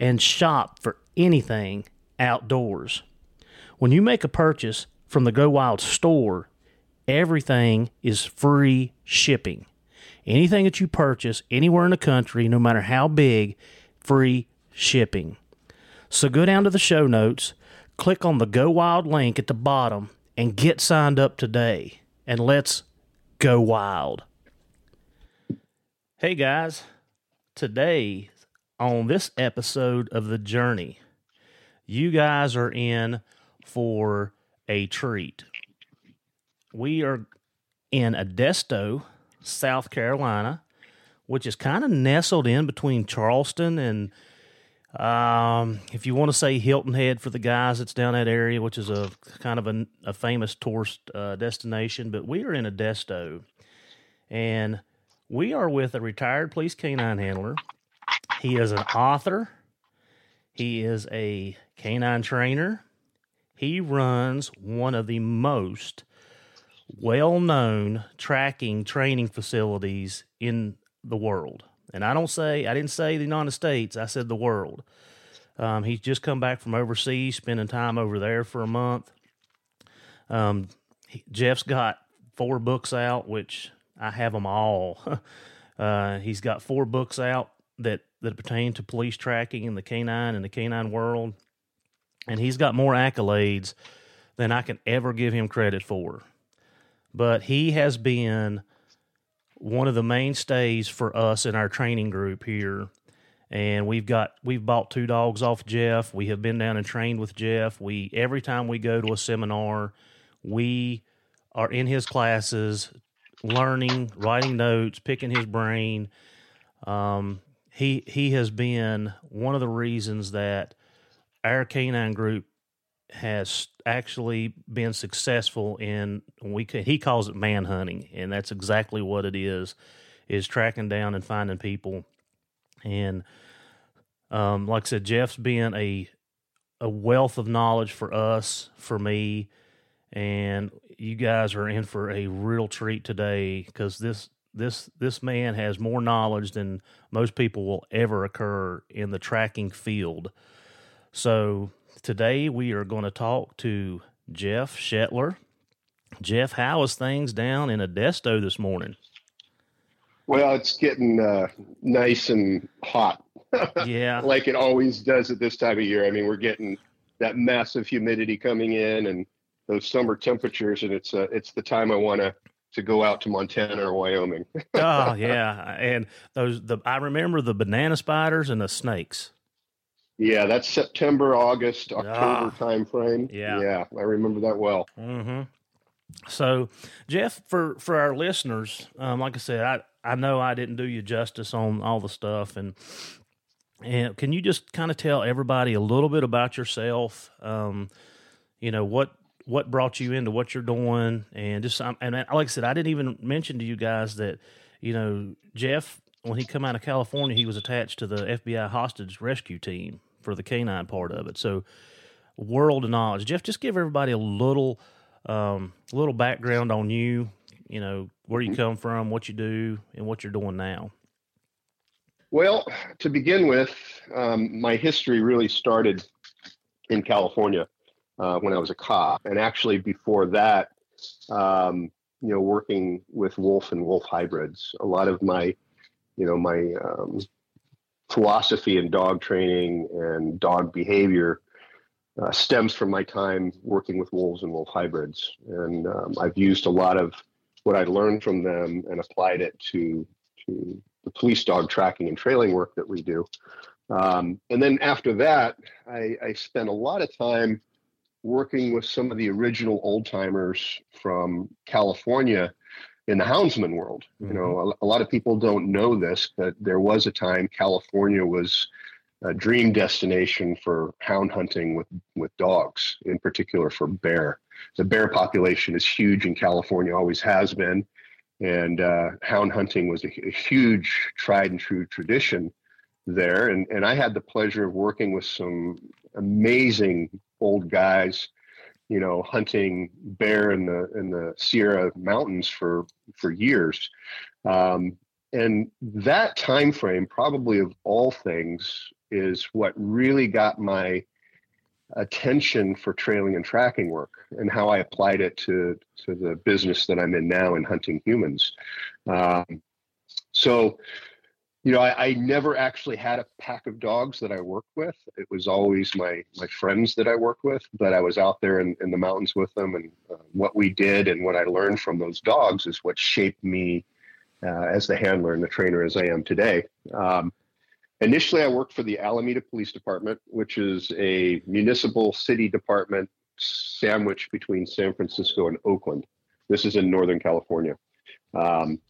and shop for anything outdoors. When you make a purchase from the Go Wild store, everything is free shipping. Anything that you purchase anywhere in the country, no matter how big, free shipping. So go down to the show notes, click on the Go Wild link at the bottom, and get signed up today. And let's go wild. Hey guys, today on this episode of The Journey, you guys are in for a treat. We are in Edisto, South Carolina, which is kind of nestled in between Charleston and, um, if you want to say Hilton Head for the guys that's down that area, which is a kind of a, a famous tourist uh, destination. But we are in Edisto, and we are with a retired police canine handler he is an author. He is a canine trainer. He runs one of the most well known tracking training facilities in the world. And I don't say, I didn't say the United States, I said the world. Um, he's just come back from overseas, spending time over there for a month. Um, he, Jeff's got four books out, which I have them all. uh, he's got four books out that that pertain to police tracking in the canine and the canine world, and he's got more accolades than I can ever give him credit for. But he has been one of the mainstays for us in our training group here. And we've got we've bought two dogs off Jeff. We have been down and trained with Jeff. We every time we go to a seminar, we are in his classes, learning, writing notes, picking his brain. Um, he he has been one of the reasons that our canine group has actually been successful in we he calls it man hunting and that's exactly what it is is tracking down and finding people. And um, like I said Jeff's been a a wealth of knowledge for us for me and you guys are in for a real treat today because this this this man has more knowledge than most people will ever occur in the tracking field. So today we are going to talk to Jeff Schettler. Jeff, how is things down in Edisto this morning? Well, it's getting uh, nice and hot. yeah, like it always does at this time of year. I mean, we're getting that massive humidity coming in and those summer temperatures, and it's uh, it's the time I want to to go out to Montana or Wyoming. oh yeah, and those the I remember the banana spiders and the snakes. Yeah, that's September, August, October ah, time frame. Yeah, yeah, I remember that well. Mm-hmm. So, Jeff, for for our listeners, um, like I said, I I know I didn't do you justice on all the stuff, and and can you just kind of tell everybody a little bit about yourself? Um, you know what what brought you into what you're doing, and just and like I said, I didn't even mention to you guys that you know Jeff when he come out of California, he was attached to the FBI hostage rescue team for the canine part of it. So, world of knowledge. Jeff, just give everybody a little um, little background on you. You know where you mm-hmm. come from, what you do, and what you're doing now. Well, to begin with, um, my history really started in California uh, when I was a cop, and actually before that, um, you know, working with wolf and wolf hybrids. A lot of my, you know, my um, philosophy in dog training and dog behavior uh, stems from my time working with wolves and wolf hybrids, and um, I've used a lot of what I learned from them and applied it to to the police dog tracking and trailing work that we do. Um, and then after that, I, I, spent a lot of time working with some of the original old timers from California in the houndsman world. Mm-hmm. You know, a, a, lot of people don't know this, but there was a time California was a dream destination for hound hunting with, with dogs, in particular for bear. The bear population is huge in California, always has been and uh, hound hunting was a, a, huge tried and true tradition there. And, and I had the pleasure of working with some amazing old guys, you know, hunting bear in the in the Sierra Mountains for for years. Um, and that time frame, probably of all things, is what really got my attention for trailing and tracking work and how I applied it to to the business that I'm in now in hunting humans. Um, so, you know, I, I, never actually had a pack of dogs that I worked with. It was always my my friends that I worked with, but I was out there in, in the mountains with them, and uh, what we did and what I learned from those dogs is what shaped me uh, as the handler and the trainer as I am today. Um, Initially, I worked for the Alameda Police Department, which is a municipal city department sandwiched between San Francisco and Oakland. This is in Northern California. Um,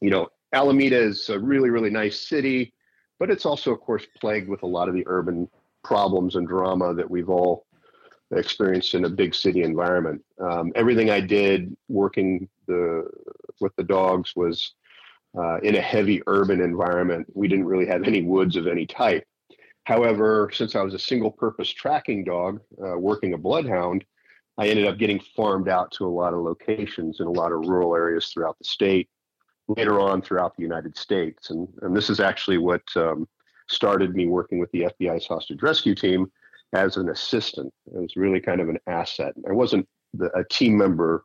you know, Alameda is a really, really nice city, but it's also, of course, plagued with a lot of the urban problems and drama that we've all experienced in a big city environment. Um, everything I did working the with the dogs was uh, in a heavy urban environment. We didn't really have any woods of any type. However, since I was a single purpose tracking dog uh, working a bloodhound, I ended up getting farmed out to a lot of locations in a lot of rural areas throughout the state, later on throughout the United States. And, and this is actually what um, started me working with the FBI's hostage rescue team as an assistant. It was really kind of an asset. I wasn't the, a team member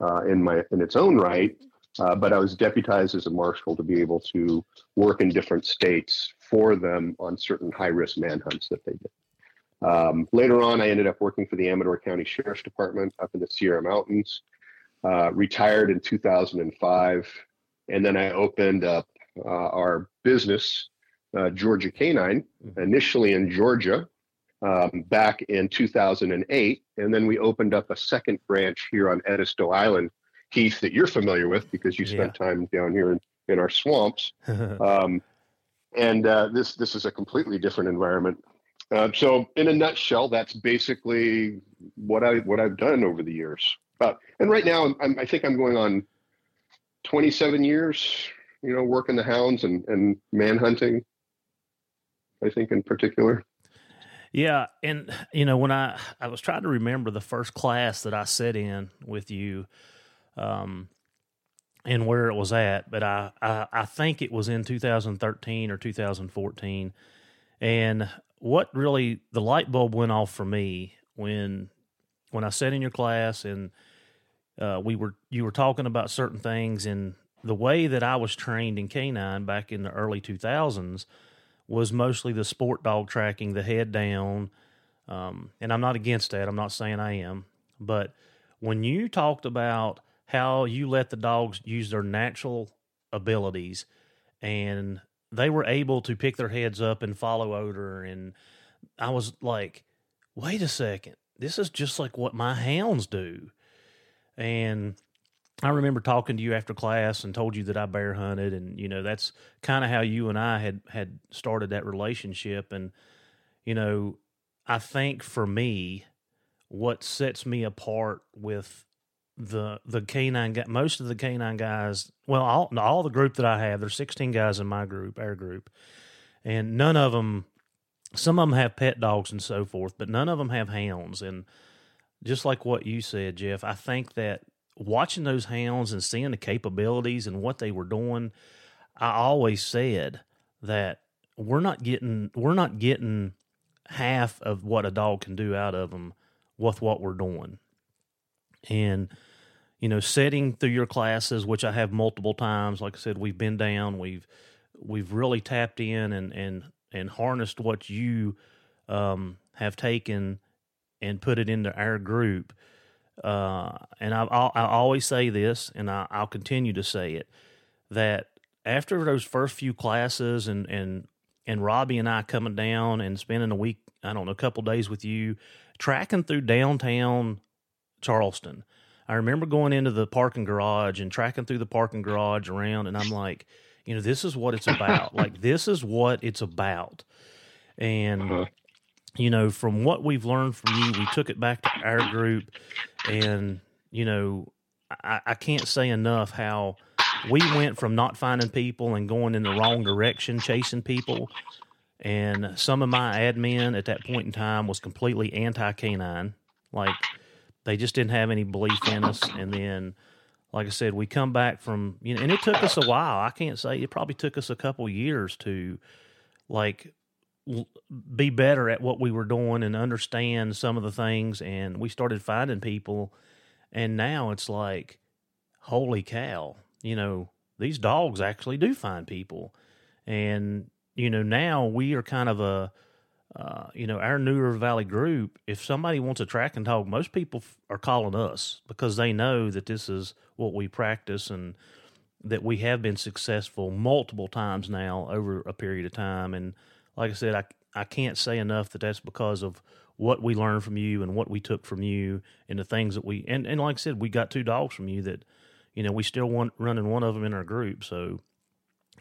uh, in my in its own right, uh, but I was deputized as a marshal to be able to work in different states for them on certain high risk manhunts that they did. Um, later on, I ended up working for the Amador County Sheriff's Department up in the Sierra Mountains. Uh, retired in 2005, and then I opened up uh, our business, uh, Georgia Canine, mm-hmm. initially in Georgia, um, back in 2008, and then we opened up a second branch here on Edisto Island Heath, that you're familiar with because you spent yeah. time down here in, in our swamps. um, and uh, this this is a completely different environment. Uh, so, in a nutshell, that's basically what I what I've done over the years. Uh, and right now, I'm, i think I'm going on 27 years. You know, working the hounds and and man hunting. I think in particular. Yeah, and you know when I I was trying to remember the first class that I sat in with you, um, and where it was at, but I, I, I think it was in 2013 or 2014. And what really the light bulb went off for me when when I sat in your class and uh, we were you were talking about certain things and the way that I was trained in canine back in the early 2000s was mostly the sport dog tracking, the head down. Um, and I'm not against that. I'm not saying I am, but when you talked about how you let the dogs use their natural abilities and they were able to pick their heads up and follow odor and I was like, wait a second, this is just like what my hounds do. And I remember talking to you after class and told you that I bear hunted, and you know that's kind of how you and I had had started that relationship. And you know, I think for me, what sets me apart with the the canine guy, most of the canine guys, well, all all the group that I have, there's 16 guys in my group, our group, and none of them. Some of them have pet dogs and so forth, but none of them have hounds. And just like what you said, Jeff, I think that watching those hounds and seeing the capabilities and what they were doing, I always said that we're not getting we're not getting half of what a dog can do out of them with what we're doing. And you know, setting through your classes, which I have multiple times, like I said, we've been down, we've we've really tapped in and and and harnessed what you um, have taken and put it into our group uh, and I, I'll, always say this, and I, will continue to say it, that after those first few classes and, and, and Robbie and I coming down and spending a week, I don't know, a couple days with you, tracking through downtown Charleston. I remember going into the parking garage and tracking through the parking garage around, and I'm like, you know, this is what it's about. like, this is what it's about. And, uh-huh you know, from what we've learned from you, we took it back to our group, and you know, I, I can't say enough how we went from not finding people and going in the wrong direction, chasing people. And some of my admin at that point in time was completely anti canine. Like they just didn't have any belief in us. And then, like I said, we come back from, you know, and it took us a while. I can't say it probably took us a couple years to like be better at what we were doing and understand some of the things and we started finding people and now it's like holy cow you know these dogs actually do find people. And you know now we are kind of a uh, you know our newer valley group if somebody wants a tracking dog most people f- are calling us because they know that this is what we practice and that we have been successful multiple times now over a period of time and like I said, I I can't say enough that that's because of what we learned from you and what we took from you and the things that we and and like I said, we got two dogs from you that you know we still want running one of them in our group. So,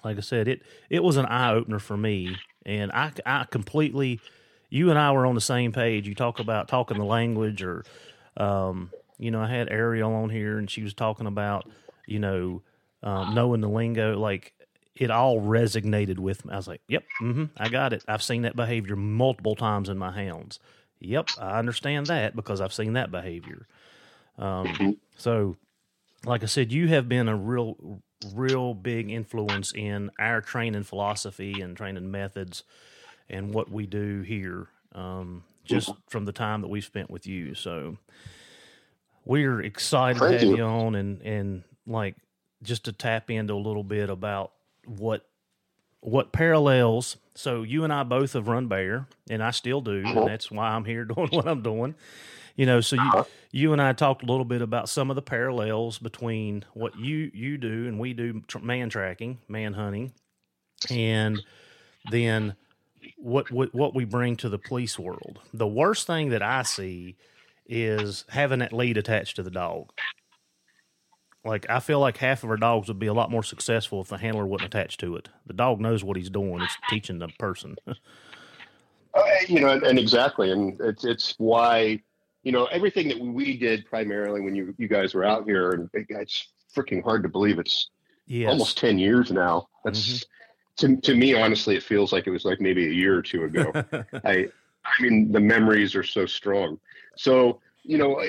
like I said, it it was an eye opener for me, and I I completely. You and I were on the same page. You talk about talking the language, or um, you know, I had Ariel on here, and she was talking about you know um, knowing the lingo. Like it all resonated with me. I was like, "Yep, mm-hmm, I got it. I've seen that behavior multiple times in my hounds. Yep, I understand that because I've seen that behavior." Um, mm-hmm. so, like I said, you have been a real, real big influence in our training philosophy and training methods and what we do here. Um, just mm-hmm. from the time that we've spent with you, so we're excited Thank to have you. you on and and like just to tap into a little bit about what what parallels. So you and I both have run bear, and I still do, and that's why I'm here doing what I'm doing. You know, so you uh-huh. you and I talked a little bit about some of the parallels between what you you do and we do man tracking, man hunting, and then what what what we bring to the police world. The worst thing that I see is having that lead attached to the dog. Like I feel like half of our dogs would be a lot more successful if the handler wasn't attached to it. The dog knows what he's doing; it's teaching the person. uh, you know, and, and exactly, and it's it's why you know everything that we did primarily when you you guys were out here, and it, it's freaking hard to believe it's yes. almost ten years now. That's mm-hmm. to to me, honestly, it feels like it was like maybe a year or two ago. I I mean, the memories are so strong. So you know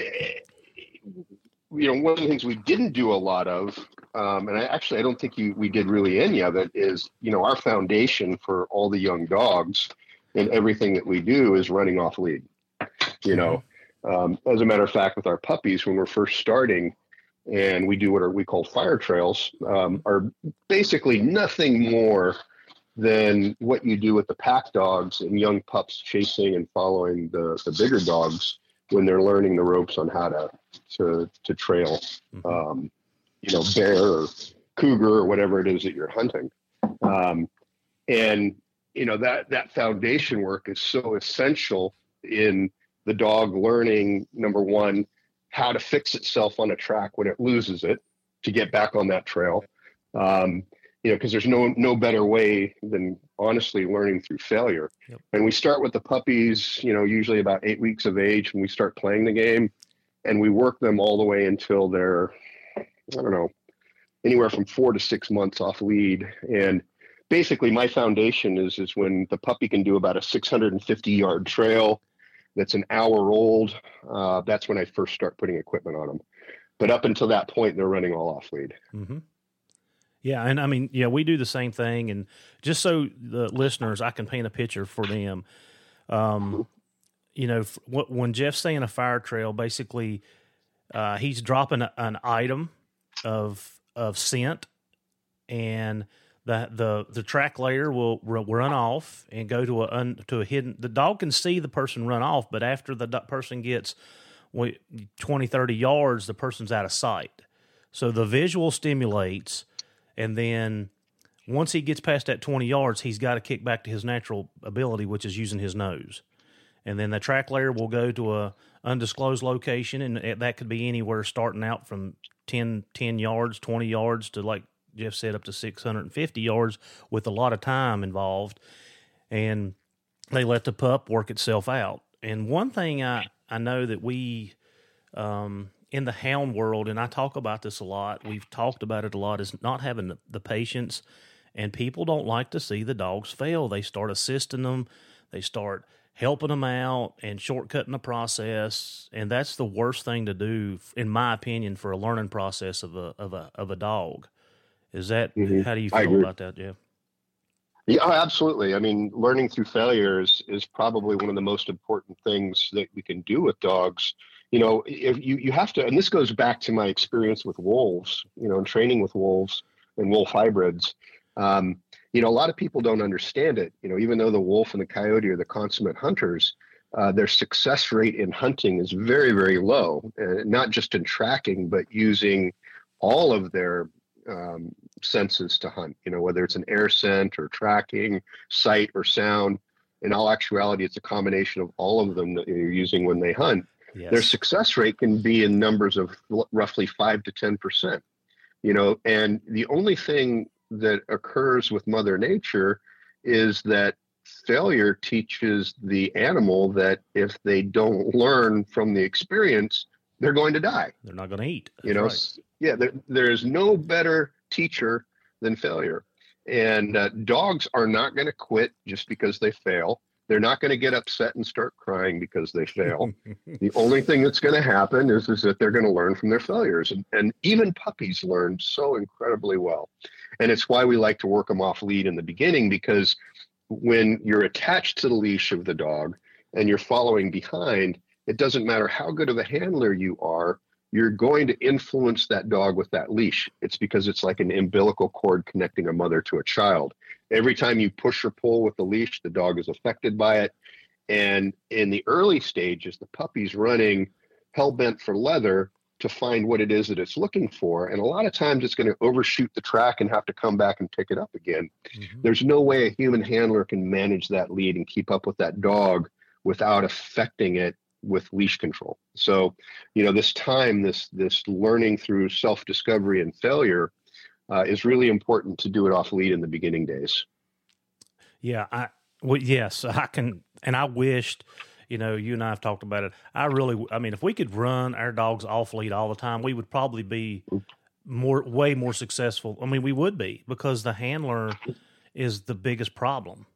you know, one of the things we didn't do a lot of, um, and I actually I don't think you, we did really any of it, is you know our foundation for all the young dogs and everything that we do is running off lead. You know, um, as a matter of fact, with our puppies when we're first starting, and we do what are we call fire trails, um, are basically nothing more than what you do with the pack dogs and young pups chasing and following the, the bigger dogs when they're learning the ropes on how to to to trail, mm-hmm. um, you know, bear or cougar or whatever it is that you're hunting. Um, and you know that that foundation work is so essential in the dog learning number one how to fix itself on a track when it loses it to get back on that trail um, you know because there's no no better way than honestly learning through failure yep. and we start with the puppies you know usually about eight weeks of age when we start playing the game and we work them all the way until they're i don't know anywhere from four to six months off lead. And basically my foundation is is when the puppy can do about a 650 yard trail that's an hour old uh, that's when i first start putting equipment on them but up until that point they're running all off lead. Mm-hmm. yeah and i mean yeah we do the same thing and just so the listeners i can paint a picture for them. Um, you know when jeff's saying a fire trail basically uh, he's dropping a, an item of of scent and the the the track layer will run off and go to a un, to a hidden the dog can see the person run off but after the person gets 20 30 yards the person's out of sight. So the visual stimulates and then once he gets past that 20 yards he's got to kick back to his natural ability which is using his nose and then the track layer will go to a undisclosed location and that could be anywhere starting out from 10, 10 yards 20 yards to like Jeff said up to 650 yards with a lot of time involved. And they let the pup work itself out. And one thing I, I know that we, um, in the hound world, and I talk about this a lot, we've talked about it a lot, is not having the, the patience. And people don't like to see the dogs fail. They start assisting them, they start helping them out and shortcutting the process. And that's the worst thing to do, in my opinion, for a learning process of a, of a, of a dog. Is that mm-hmm. how do you feel about that, Jeff? Yeah, oh, absolutely. I mean, learning through failures is probably one of the most important things that we can do with dogs. You know, if you, you have to, and this goes back to my experience with wolves, you know, and training with wolves and wolf hybrids. Um, you know, a lot of people don't understand it. You know, even though the wolf and the coyote are the consummate hunters, uh, their success rate in hunting is very, very low, uh, not just in tracking, but using all of their um, senses to hunt, you know, whether it's an air scent or tracking, sight or sound. In all actuality, it's a combination of all of them that you're using when they hunt. Yes. Their success rate can be in numbers of roughly five to 10%, you know, and the only thing that occurs with Mother Nature is that failure teaches the animal that if they don't learn from the experience, they're going to die. They're not going to eat. That's you know, right. yeah, there, there is no better teacher than failure. And uh, dogs are not going to quit just because they fail. They're not going to get upset and start crying because they fail. the only thing that's going to happen is, is that they're going to learn from their failures. And, and even puppies learn so incredibly well. And it's why we like to work them off lead in the beginning because when you're attached to the leash of the dog and you're following behind, it doesn't matter how good of a handler you are, you're going to influence that dog with that leash. It's because it's like an umbilical cord connecting a mother to a child. Every time you push or pull with the leash, the dog is affected by it. And in the early stages, the puppy's running hell bent for leather to find what it is that it's looking for. And a lot of times it's going to overshoot the track and have to come back and pick it up again. Mm-hmm. There's no way a human handler can manage that lead and keep up with that dog without affecting it with leash control. So, you know, this time, this this learning through self discovery and failure uh, is really important to do it off lead in the beginning days. Yeah, I well, yes, I can, and I wished. You know, you and I have talked about it. I really, I mean, if we could run our dogs off lead all the time, we would probably be more, way more successful. I mean, we would be because the handler is the biggest problem.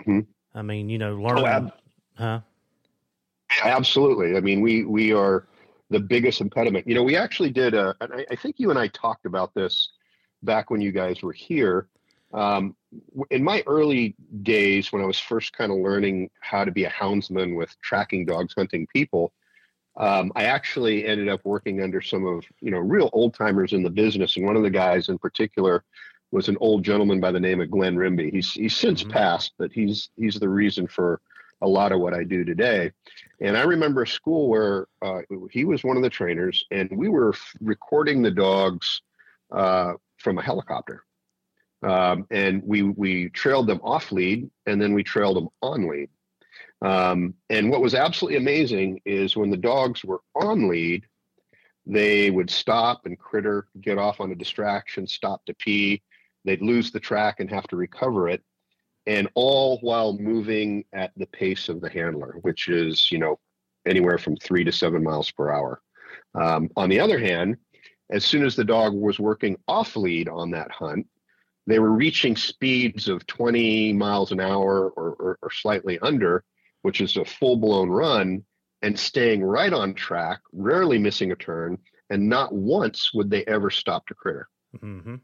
Mm-hmm. I mean, you know, learning, oh, ab- huh? Absolutely. I mean, we we are the biggest impediment. You know, we actually did a. I, I think you and I talked about this back when you guys were here. Um, in my early days, when I was first kind of learning how to be a houndsman with tracking dogs hunting people, um, I actually ended up working under some of you know real old timers in the business, and one of the guys in particular was an old gentleman by the name of Glenn Rimby. He's he's since mm-hmm. passed, but he's he's the reason for a lot of what I do today. And I remember a school where uh, he was one of the trainers, and we were recording the dogs uh, from a helicopter. Um, and we we trailed them off lead, and then we trailed them on lead. Um, and what was absolutely amazing is when the dogs were on lead, they would stop and critter, get off on a distraction, stop to pee. They'd lose the track and have to recover it. And all while moving at the pace of the handler, which is, you know, anywhere from three to seven miles per hour. Um, on the other hand, as soon as the dog was working off lead on that hunt, they were reaching speeds of 20 miles an hour or, or, or slightly under, which is a full blown run and staying right on track, rarely missing a turn, and not once would they ever stop to critter. Mm-hmm.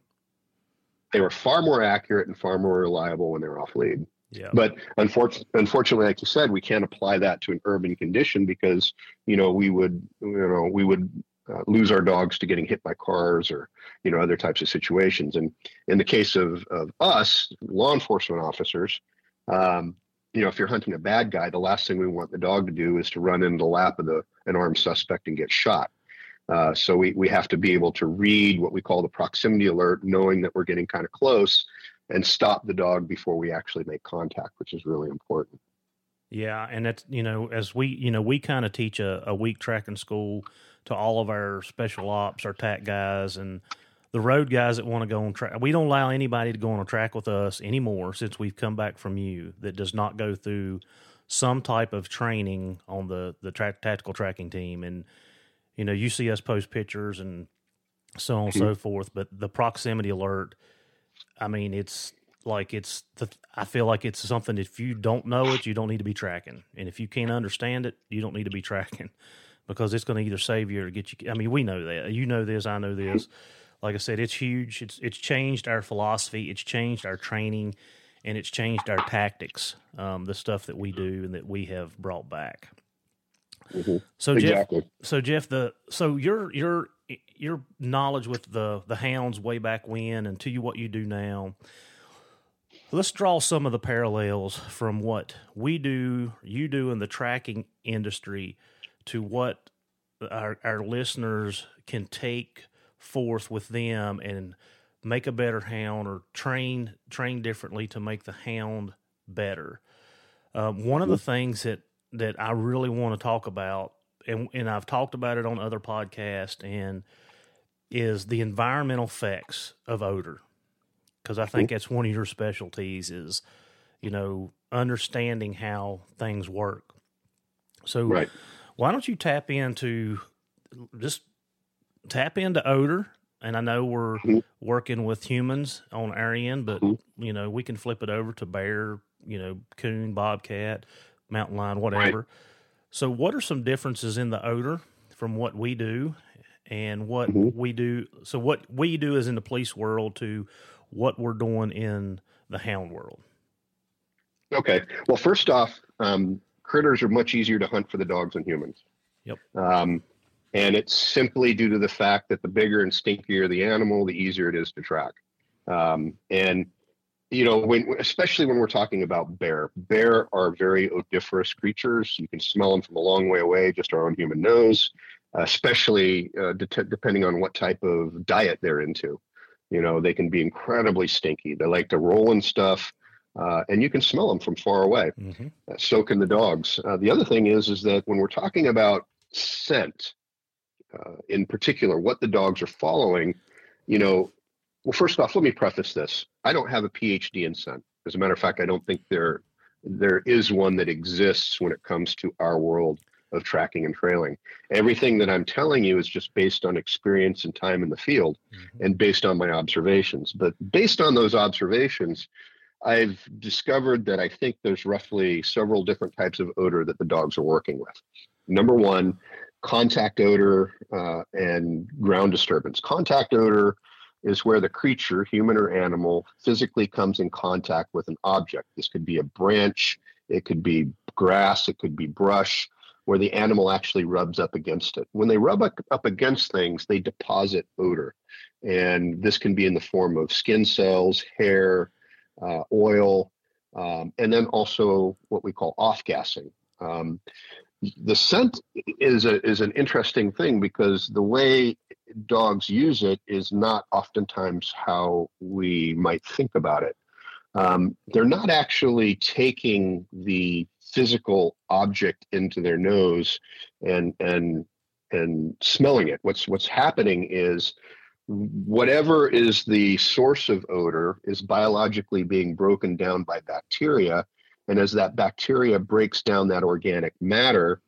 They were far more accurate and far more reliable when they were off lead. Yeah. But unfortunately, unfortunately, like you said, we can't apply that to an urban condition because you know we would you know we would uh, lose our dogs to getting hit by cars or you know other types of situations. And in the case of of us law enforcement officers, um, you know, if you're hunting a bad guy, the last thing we want the dog to do is to run into the lap of the an armed suspect and get shot. Uh, so we we have to be able to read what we call the proximity alert, knowing that we're getting kind of close, and stop the dog before we actually make contact, which is really important. Yeah, and that's you know, as we you know, we kind of teach a, a week tracking school to all of our special ops, our TAC guys, and the road guys that want to go on track. We don't allow anybody to go on a track with us anymore since we've come back from you that does not go through some type of training on the the tra- tactical tracking team. And you know, you see us post pictures and so on and so mm-hmm. forth. But the proximity alert, I mean, it's like it's the. I feel like it's something. If you don't know it, you don't need to be tracking, and if you can't understand it, you don't need to be tracking because it's going to either save you or get you. I mean, we know that. You know this. I know this. Like I said, it's huge. It's it's changed our philosophy. It's changed our training, and it's changed our tactics. Um, the stuff that we do and that we have brought back. Mm-hmm. So exactly. Jeff, so Jeff, the so your your your knowledge with the the hounds way back when and to you what you do now. Let's draw some of the parallels from what we do, you do in the tracking industry, to what our our listeners can take forth with them and make a better hound or train train differently to make the hound better. Um, one of the things that that I really want to talk about, and and I've talked about it on other podcasts, and is the environmental effects of odor, because I think that's one of your specialties is, you know, understanding how things work. So, right. Why don't you tap into just tap into odor. And I know we're mm-hmm. working with humans on our end, but mm-hmm. you know we can flip it over to bear, you know, coon, bobcat, mountain lion, whatever. Right. So, what are some differences in the odor from what we do and what mm-hmm. we do? So, what we do is in the police world to what we're doing in the hound world. Okay. Well, first off, um, critters are much easier to hunt for the dogs than humans. Yep. Um, and it's simply due to the fact that the bigger and stinkier the animal, the easier it is to track. Um, and you know, when especially when we're talking about bear, bear are very odoriferous creatures. You can smell them from a long way away, just our own human nose. Especially uh, de- depending on what type of diet they're into. You know, they can be incredibly stinky. They like to roll in stuff. Uh, and you can smell them from far away, mm-hmm. uh, soak in the dogs. Uh, the other thing is, is that when we're talking about scent, uh, in particular, what the dogs are following, you know, well, first off, let me preface this. I don't have a PhD in scent. As a matter of fact, I don't think there there is one that exists when it comes to our world of tracking and trailing. Everything that I'm telling you is just based on experience and time in the field mm-hmm. and based on my observations. But based on those observations, I've discovered that I think there's roughly several different types of odor that the dogs are working with. Number one, contact odor uh, and ground disturbance. Contact odor is where the creature, human or animal, physically comes in contact with an object. This could be a branch, it could be grass, it could be brush, where the animal actually rubs up against it. When they rub up against things, they deposit odor. And this can be in the form of skin cells, hair, uh, oil, um, and then also what we call off gassing. Um, the scent is a, is an interesting thing because the way dogs use it is not oftentimes how we might think about it. Um, they're not actually taking the physical object into their nose and and and smelling it. What's what's happening is whatever is the source of odor is biologically being broken down by bacteria. And as that bacteria breaks down that organic matter,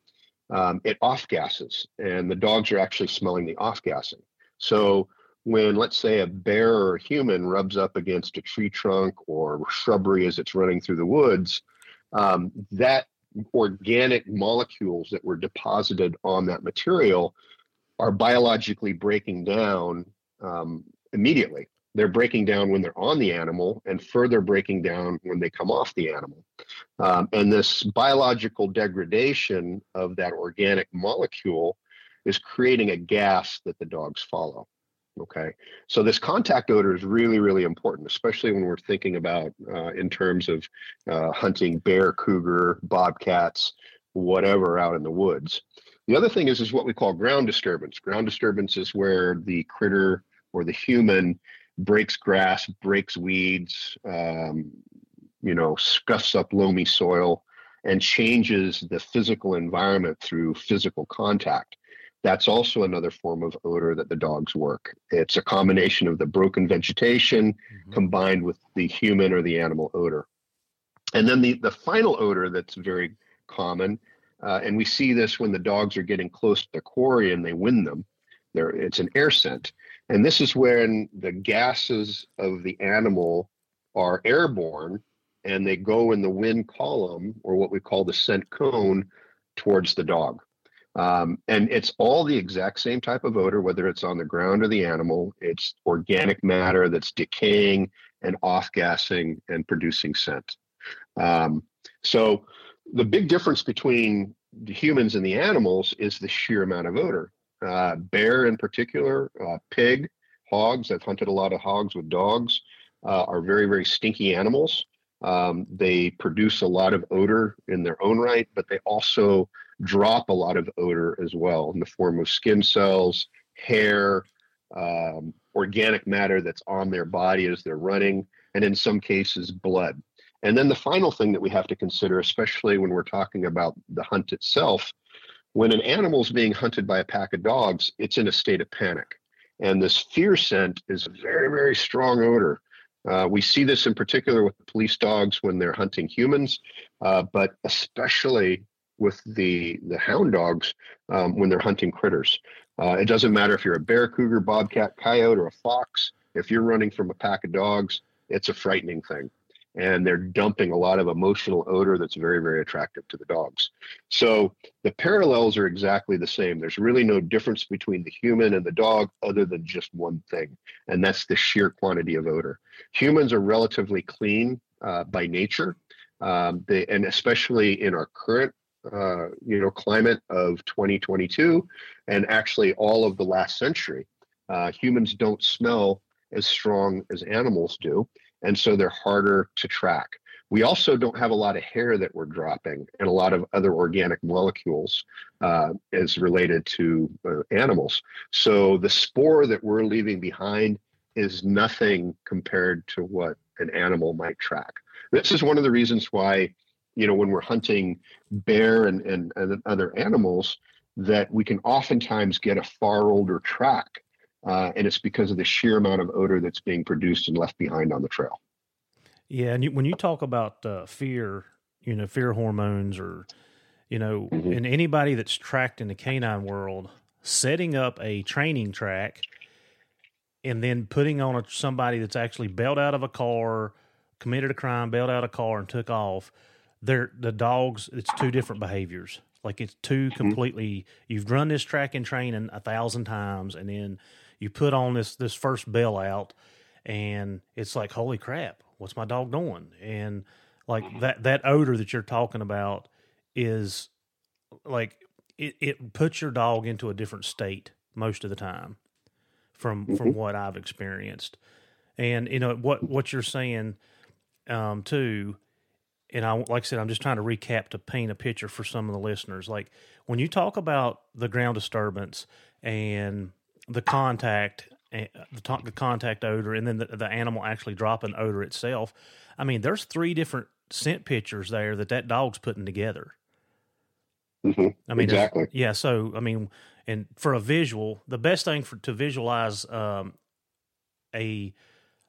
um, it off gases. And the dogs are actually smelling the off gassing. So when, let's say, a bear or a human rubs up against a tree trunk or shrubbery as it's running through the woods, um, that organic molecules that were deposited on that material are biologically breaking down um, immediately. They're breaking down when they're on the animal and further breaking down when they come off the animal. Um, and this biological degradation of that organic molecule is creating a gas that the dogs follow. Okay, so this contact odor is really, really important, especially when we're thinking about uh, in terms of uh, hunting bear, cougar, bobcats, whatever out in the woods. The other thing is is what we call ground disturbance. Ground disturbance is where the critter or the human breaks grass, breaks weeds, um, you know, scuffs up loamy soil, and changes the physical environment through physical contact. That's also another form of odor that the dogs work. It's a combination of the broken vegetation mm-hmm. combined with the human or the animal odor. And then the, the final odor that's very common uh, and we see this when the dogs are getting close to the quarry and they win them. There, it's an air scent. And this is when the gases of the animal are airborne and they go in the wind column or what we call the scent cone towards the dog. Um, and it's all the exact same type of odor, whether it's on the ground or the animal. It's organic matter that's decaying and off gassing and producing scent. Um, so the big difference between the humans and the animals is the sheer amount of odor. Uh, bear, in particular, uh, pig, hogs. I've hunted a lot of hogs with dogs. Uh, are very very stinky animals. Um, they produce a lot of odor in their own right, but they also drop a lot of odor as well in the form of skin cells, hair, um, organic matter that's on their body as they're running, and in some cases, blood. And then the final thing that we have to consider, especially when we're talking about the hunt itself, when an animal is being hunted by a pack of dogs, it's in a state of panic. And this fear scent is a very, very strong odor. Uh, we see this in particular with police dogs when they're hunting humans, uh, but especially with the the hound dogs um, when they're hunting critters. Uh, it doesn't matter if you're a bear, cougar, bobcat, coyote, or a fox. If you're running from a pack of dogs, it's a frightening thing and they're dumping a lot of emotional odor that's very, very attractive to the dogs. So the parallels are exactly the same. There's really no difference between the human and the dog other than just one thing, and that's the sheer quantity of odor. Humans are relatively clean uh, by nature, um, they, and especially in our current uh, you know climate of 2022 and actually all of the last century uh, humans don't smell as strong as animals do and so they're harder to track. We also don't have a lot of hair that we're dropping and a lot of other organic molecules uh, as related to uh, animals. So the spoor that we're leaving behind is nothing compared to what an animal might track. This is one of the reasons why, you know, when we're hunting bear and, and, and other animals, that we can oftentimes get a far older track uh, and it's because of the sheer amount of odor that's being produced and left behind on the trail. Yeah, and you, when you talk about uh, fear, you know, fear hormones, or you know, mm-hmm. and anybody that's tracked in the canine world, setting up a training track and then putting on a, somebody that's actually bailed out of a car, committed a crime, bailed out of a car, and took off. They're the dogs. It's two different behaviors. Like it's two mm-hmm. completely. You've run this track and training a thousand times, and then you put on this this first bail out, and it's like holy crap, what's my dog doing? And like mm-hmm. that that odor that you're talking about is like it, it puts your dog into a different state most of the time from mm-hmm. from what I've experienced. And you know what what you're saying um, too and I like I said, I'm just trying to recap to paint a picture for some of the listeners. Like when you talk about the ground disturbance and the contact, the, the contact odor, and then the, the animal actually dropping odor itself. I mean, there's three different scent pictures there that that dog's putting together. Mm-hmm. I mean, exactly. Yeah. So, I mean, and for a visual, the best thing for to visualize um, a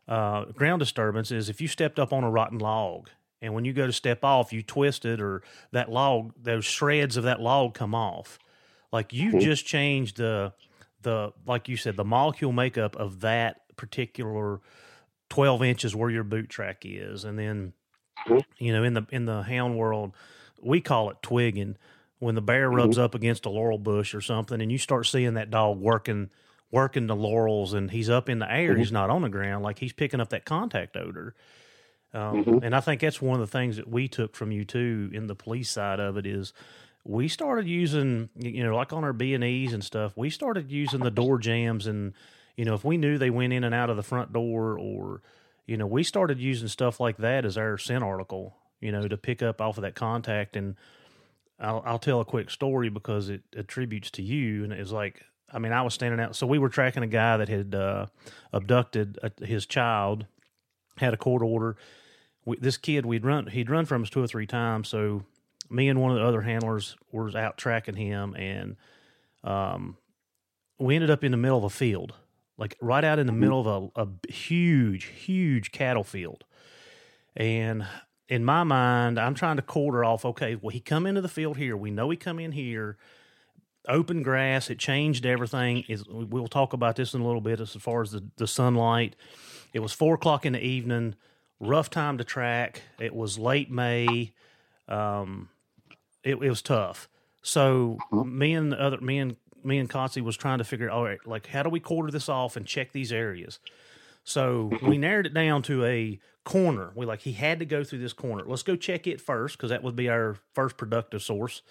uh, ground disturbance is if you stepped up on a rotten log and when you go to step off, you twist it or that log, those shreds of that log come off. Like you mm-hmm. just changed the the like you said the molecule makeup of that particular 12 inches where your boot track is and then mm-hmm. you know in the in the hound world we call it twigging when the bear mm-hmm. rubs mm-hmm. up against a laurel bush or something and you start seeing that dog working working the laurels and he's up in the air mm-hmm. he's not on the ground like he's picking up that contact odor um, mm-hmm. and i think that's one of the things that we took from you too in the police side of it is we started using you know like on our b and e's and stuff we started using the door jambs and you know if we knew they went in and out of the front door or you know we started using stuff like that as our scent article you know to pick up off of that contact and I'll, I'll tell a quick story because it attributes to you. And it was like, I mean, I was standing out. So we were tracking a guy that had uh, abducted a, his child, had a court order. We, this kid, we'd run, he'd run from us two or three times. So me and one of the other handlers was out tracking him, and um, we ended up in the middle of a field, like right out in the mm-hmm. middle of a, a huge, huge cattle field. And in my mind, I'm trying to quarter off. Okay, well, he come into the field here. We know he come in here. Open grass. It changed everything. Is we'll talk about this in a little bit as far as the, the sunlight. It was four o'clock in the evening. Rough time to track. It was late May. Um, it, it was tough. So uh-huh. me and the other me and me and Kotze was trying to figure all right, like how do we quarter this off and check these areas. So mm-hmm. we narrowed it down to a corner. We like he had to go through this corner. Let's go check it first because that would be our first productive source.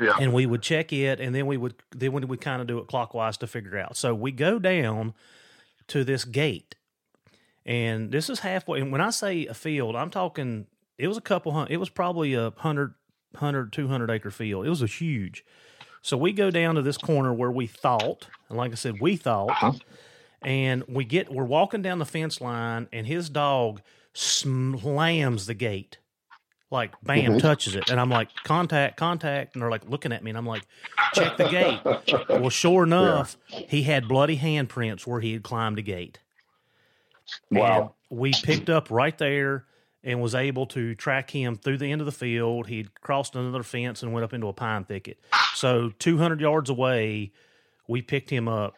Yeah. And we would check it, and then we would then we would kind of do it clockwise to figure out. So we go down to this gate, and this is halfway. And when I say a field, I'm talking. It was a couple hundred. It was probably a hundred, hundred, two hundred acre field. It was a huge. So we go down to this corner where we thought, and like I said, we thought. Uh-huh and we get we're walking down the fence line and his dog slams the gate like bam mm-hmm. touches it and i'm like contact contact and they're like looking at me and i'm like check the gate well sure enough yeah. he had bloody handprints where he had climbed a gate wow and we picked up right there and was able to track him through the end of the field he'd crossed another fence and went up into a pine thicket so 200 yards away we picked him up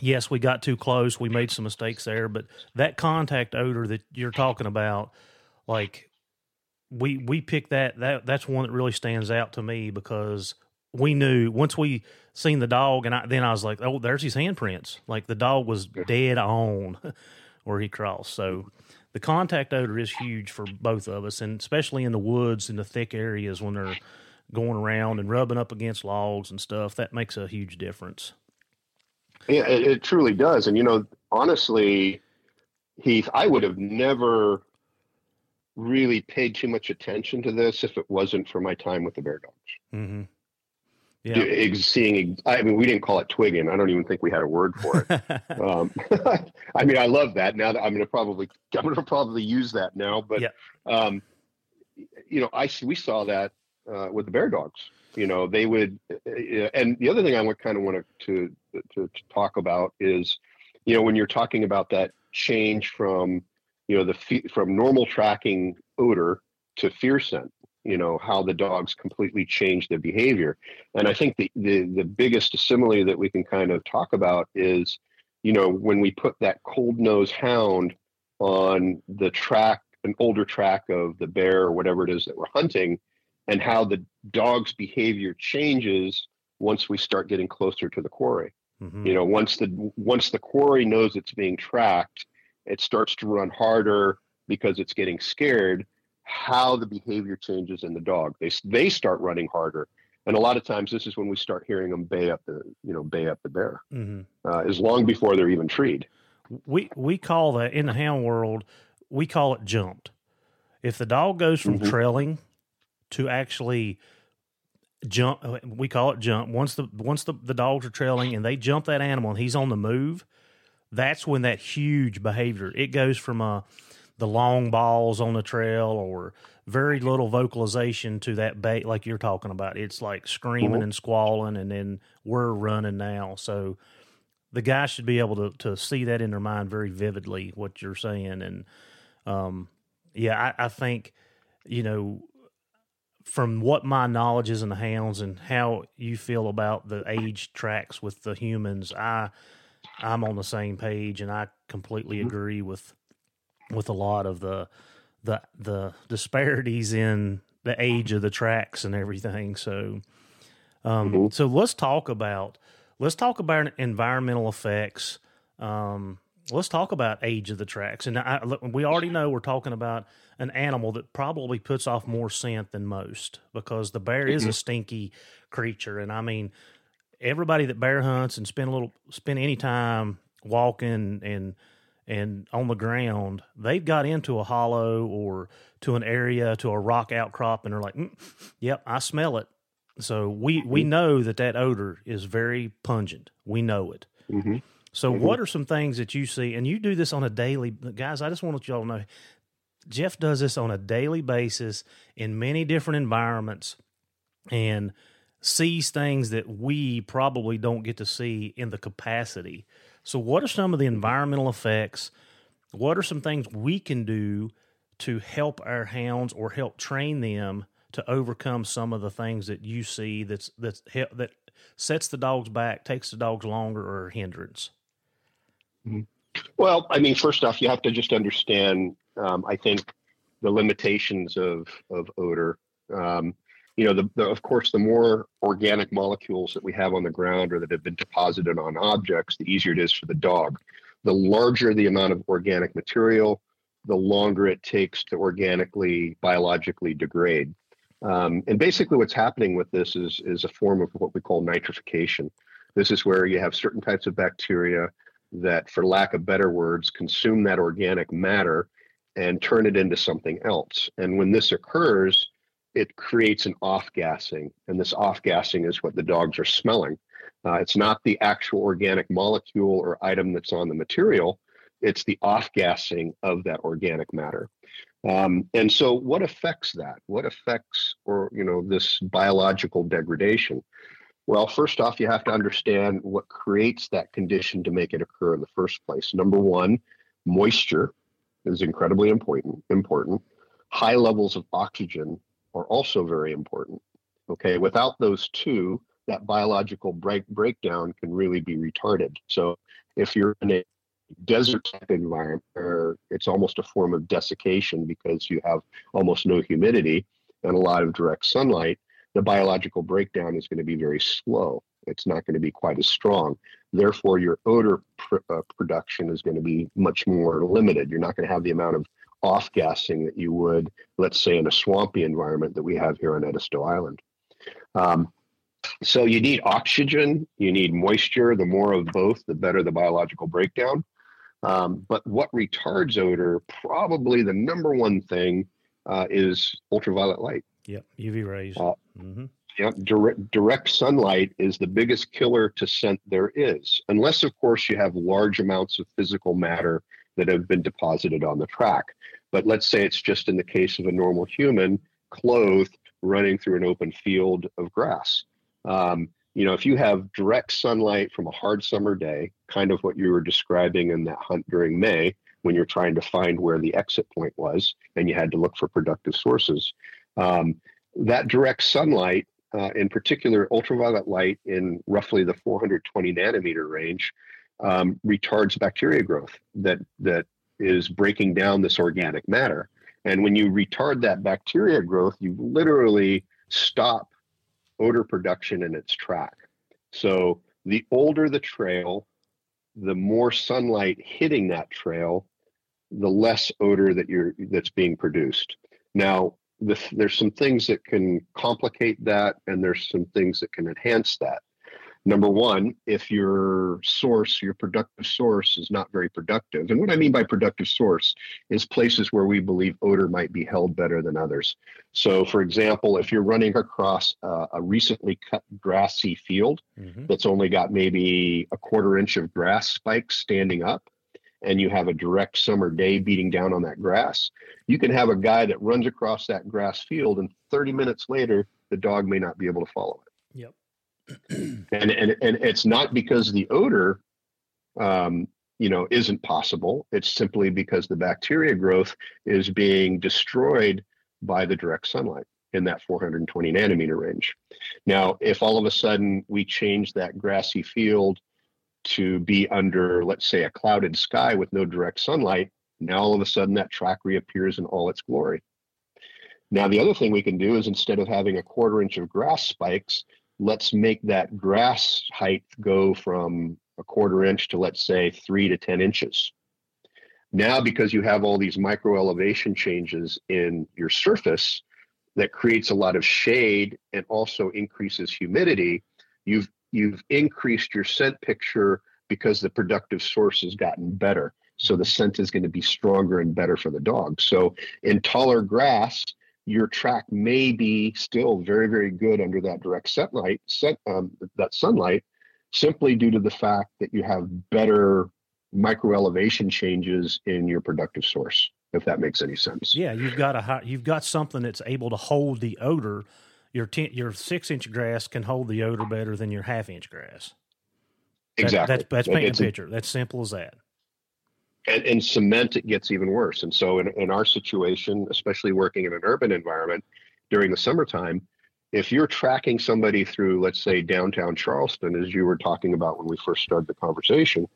yes, we got too close. We made some mistakes there, but that contact odor that you're talking about, like we we picked that that that's one that really stands out to me because we knew once we seen the dog and I, then I was like, oh, there's his handprints. Like the dog was dead on where he crossed. So the contact odor is huge for both of us, and especially in the woods in the thick areas when they're going around and rubbing up against logs and stuff. That makes a huge difference. Yeah, it, it truly does. And you know, honestly, Heath, I would have never really paid too much attention to this if it wasn't for my time with the bear dogs. Mm-hmm. Yeah. Seeing, I mean, we didn't call it twigging. I don't even think we had a word for it. um, I mean, I love that. Now that I'm going to probably, I'm going to probably use that now. But, yeah. um, you know, I we saw that uh, with the bear dogs. You know, they would, uh, and the other thing I would kind of want to, to to talk about is, you know, when you're talking about that change from, you know, the from normal tracking odor to fear scent, you know, how the dogs completely change their behavior. And I think the the, the biggest simile that we can kind of talk about is, you know, when we put that cold nose hound on the track, an older track of the bear or whatever it is that we're hunting and how the dog's behavior changes once we start getting closer to the quarry. Mm-hmm. You know, once the once the quarry knows it's being tracked, it starts to run harder because it's getting scared. How the behavior changes in the dog, they they start running harder, and a lot of times this is when we start hearing them bay up the you know bay up the bear, mm-hmm. uh, as long before they're even treed. We we call that in the hound world, we call it jumped If the dog goes from Mhm. trailing to actually jump, we call it jump. Once the once the, the dogs are trailing and they jump that animal and he's on the move, that's when that huge behavior it goes from uh, the long bawls on the trail or very little vocalization to that bait like you're talking about. It's like screaming Mhm. and squalling, and then we're running now. So the guy should be able to to see that in their mind very vividly what you're saying, and um, yeah, I, I think you know from what my knowledge is in the hounds and how you feel about the age tracks with the humans, I I'm on the same page, and I completely Mhm. agree with with a lot of the the the disparities in the age of the tracks and everything. So, um, Mhm. so let's talk about let's talk about environmental effects. Um, let's talk about age of the tracks, and I, we already know we're talking about an animal that probably puts off more scent than most because the bear is a stinky creature, and I mean everybody that bear hunts and spend a little spend any time walking and and on the ground, they've got into a hollow or to an area to a rock outcrop, and they're like, mm, "Yep, I smell it." So we we know that that odor is very pungent. We know it. hmm So Mhm. what are some things that you see, and you do this on a daily, guys? I just want y'all to know, Jeff does this on a daily basis in many different environments, and sees things that we probably don't get to see in the capacity. So, what are some of the environmental effects? What are some things we can do to help our hounds or help train them to overcome some of the things that you see that's that's that sets the dogs back, takes the dogs longer, or hindrance? Well, I mean, first off, you have to just understand. Um, I think the limitations of of odor. Um, you know, the, the of course, the more organic molecules that we have on the ground or that have been deposited on objects, the easier it is for the dog. The larger the amount of organic material, the longer it takes to organically, biologically degrade. Um, and basically, what's happening with this is is a form of what we call nitrification. This is where you have certain types of bacteria that, for lack of better words, consume that organic matter and turn it into something else. And when this occurs, it creates an off gassing. And this off gassing is what the dogs are smelling. Uh, it's not the actual organic molecule or item that's on the material, it's the off gassing of that organic matter. Um, and so, what affects that? What affects, or you know, this biological degradation? Well, first off, you have to understand what creates that condition to make it occur in the first place. Number one, moisture is incredibly important. Important. High levels of oxygen are also very important. Okay, without those two, that biological break breakdown can really be retarded. So, if you're in a desert type environment where it's almost a form of desiccation because you have almost no humidity and a lot of direct sunlight, the biological breakdown is going to be very slow. It's not going to be quite as strong. Therefore, your odor pr- uh, production is going to be much more limited. You're not going to have the amount of off gassing that you would, let's say, in a swampy environment that we have here on Edisto Island. Um, so you need oxygen, you need moisture. The more of both, the better the biological breakdown. Um, but what retards odor, probably the number one thing, uh, is ultraviolet light. Yep, UV rays. Uh, hmm Yep, direct, direct sunlight is the biggest killer to scent there is, unless, of course, you have large amounts of physical matter that have been deposited on the track. But let's say it's just in the case of a normal human clothed running through an open field of grass. Um, you know, if you have direct sunlight from a hard summer day, kind of what you were describing in that hunt during May, when you're trying to find where the exit point was and you had to look for productive sources, um, that direct sunlight uh, in particular ultraviolet light in roughly the 420 nanometer range um, retards bacteria growth that that is breaking down this organic matter. And when you retard that bacteria growth you literally stop odor production in its track. So the older the trail the more sunlight hitting that trail the less odor that you're that's being produced. Now the, there's some things that can complicate that and there's some things that can enhance that number one, if your source, your productive source is not very productive, and what I mean by productive source is places where we believe odor might be held better than others. So, for example, if you're running across a, a recently cut grassy field mm-hmm. that's only got maybe a quarter inch of grass spikes standing up, and you have a direct summer day beating down on that grass, you can have a guy that runs across that grass field, and 30 minutes later, the dog may not be able to follow it. And, and and it's not because the odor, um, you know, isn't possible. It's simply because the bacteria growth is being destroyed by the direct sunlight in that 420 nanometer range. Now, if all of a sudden we change that grassy field to be under, let's say, a clouded sky with no direct sunlight, now all of a sudden that track reappears in all its glory. Now, the other thing we can do is instead of having a quarter inch of grass spikes, let's make that grass height go from a quarter inch to, let's say, three to 10 inches. Now, because you have all these micro elevation changes in your surface that creates a lot of shade and also increases humidity, you've you've increased your scent picture because the productive source has gotten better. So the scent is going to be stronger and better for the dog. So in taller grass, your track may be still very, very good under that direct sunlight, set, um, that sunlight, simply due to the fact that you have better micro elevation changes in your productive source. If that makes any sense. Yeah, you've got a you've got something that's able to hold the odor your ten, your six inch grass can hold the odor better than your half inch grass. That, exactly. That's that's painting a picture. That's simple as that. And, and cement, it gets even worse. And so, in, in our situation, especially working in an urban environment during the summertime, if you're tracking somebody through, let's say, downtown Charleston, as you were talking about when we first started the conversation,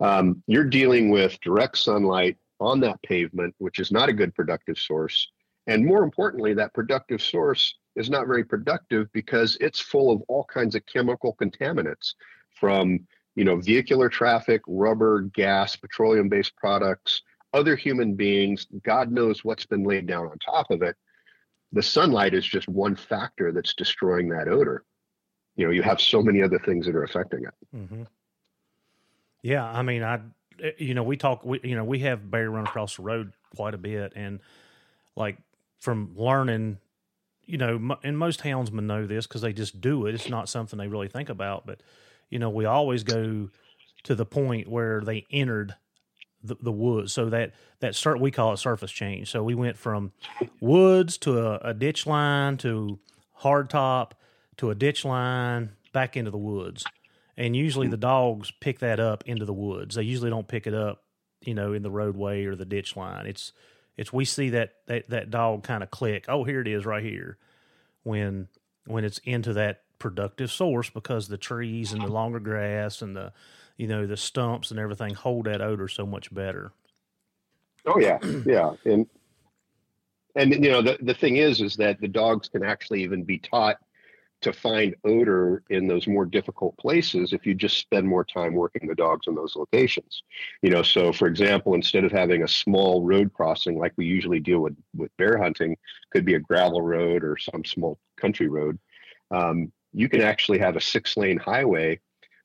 um, you're dealing with direct sunlight on that pavement, which is not a good productive source. And more importantly, that productive source is not very productive because it's full of all kinds of chemical contaminants from you know vehicular traffic rubber gas petroleum based products other human beings god knows what's been laid down on top of it the sunlight is just one factor that's destroying that odor you know you have so many other things that are affecting it mm-hmm. yeah i mean i you know we talk we, you know we have barry run across the road quite a bit and like from learning you know, and most houndsmen know this because they just do it. It's not something they really think about, but you know, we always go to the point where they entered the, the woods. So that that start we call it surface change. So we went from woods to a, a ditch line to hardtop to a ditch line back into the woods. And usually the dogs pick that up into the woods. They usually don't pick it up, you know, in the roadway or the ditch line. It's it's we see that that, that dog kind of click. Oh, here it is right here. When when it's into that productive source because the trees and the longer grass and the you know the stumps and everything hold that odor so much better. Oh yeah, yeah, and and you know the the thing is is that the dogs can actually even be taught to find odor in those more difficult places if you just spend more time working the dogs in those locations. You know, so for example, instead of having a small road crossing like we usually deal with with bear hunting, could be a gravel road or some small country road. Um, you can actually have a six lane highway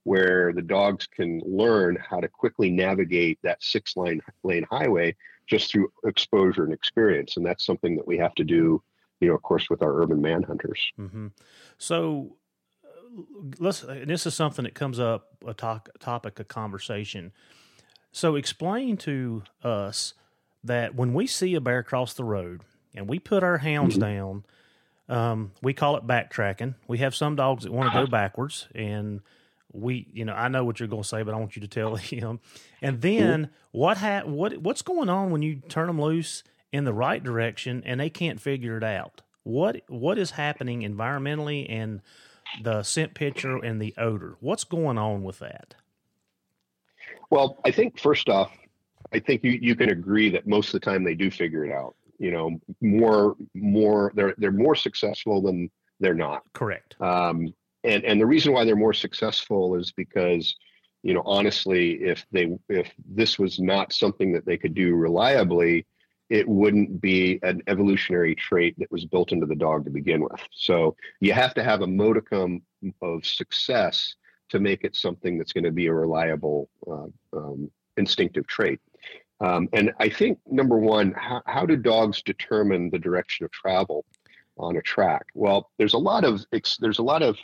where the dogs can learn how to quickly navigate that six lane lane highway just through exposure and experience and that's something that we have to do you know, of course, with our urban manhunters. Mm-hmm. So let's. This is something that comes up a talk, topic of conversation. So explain to us that when we see a bear cross the road and we put our hounds mm-hmm. down, um, we call it backtracking. We have some dogs that want to go backwards, and we, you know, I know what you're going to say, but I want you to tell him. And then what ha- what what's going on when you turn them loose in the right direction and they can't figure it out. What what is happening environmentally and the scent picture and the odor? What's going on with that? Well, I think first off, I think you, you can agree that most of the time they do figure it out. You know, more more they're they're more successful than they're not. Correct. Um, and and the reason why they're more successful is because you know honestly, if they if this was not something that they could do reliably, it wouldn't be an evolutionary trait that was built into the dog to begin with. So you have to have a modicum of success to make it something that's going to be a reliable uh, um, instinctive trait. Um, and I think number one, how, how do dogs determine the direction of travel on a track? Well, there's a lot of there's a lot of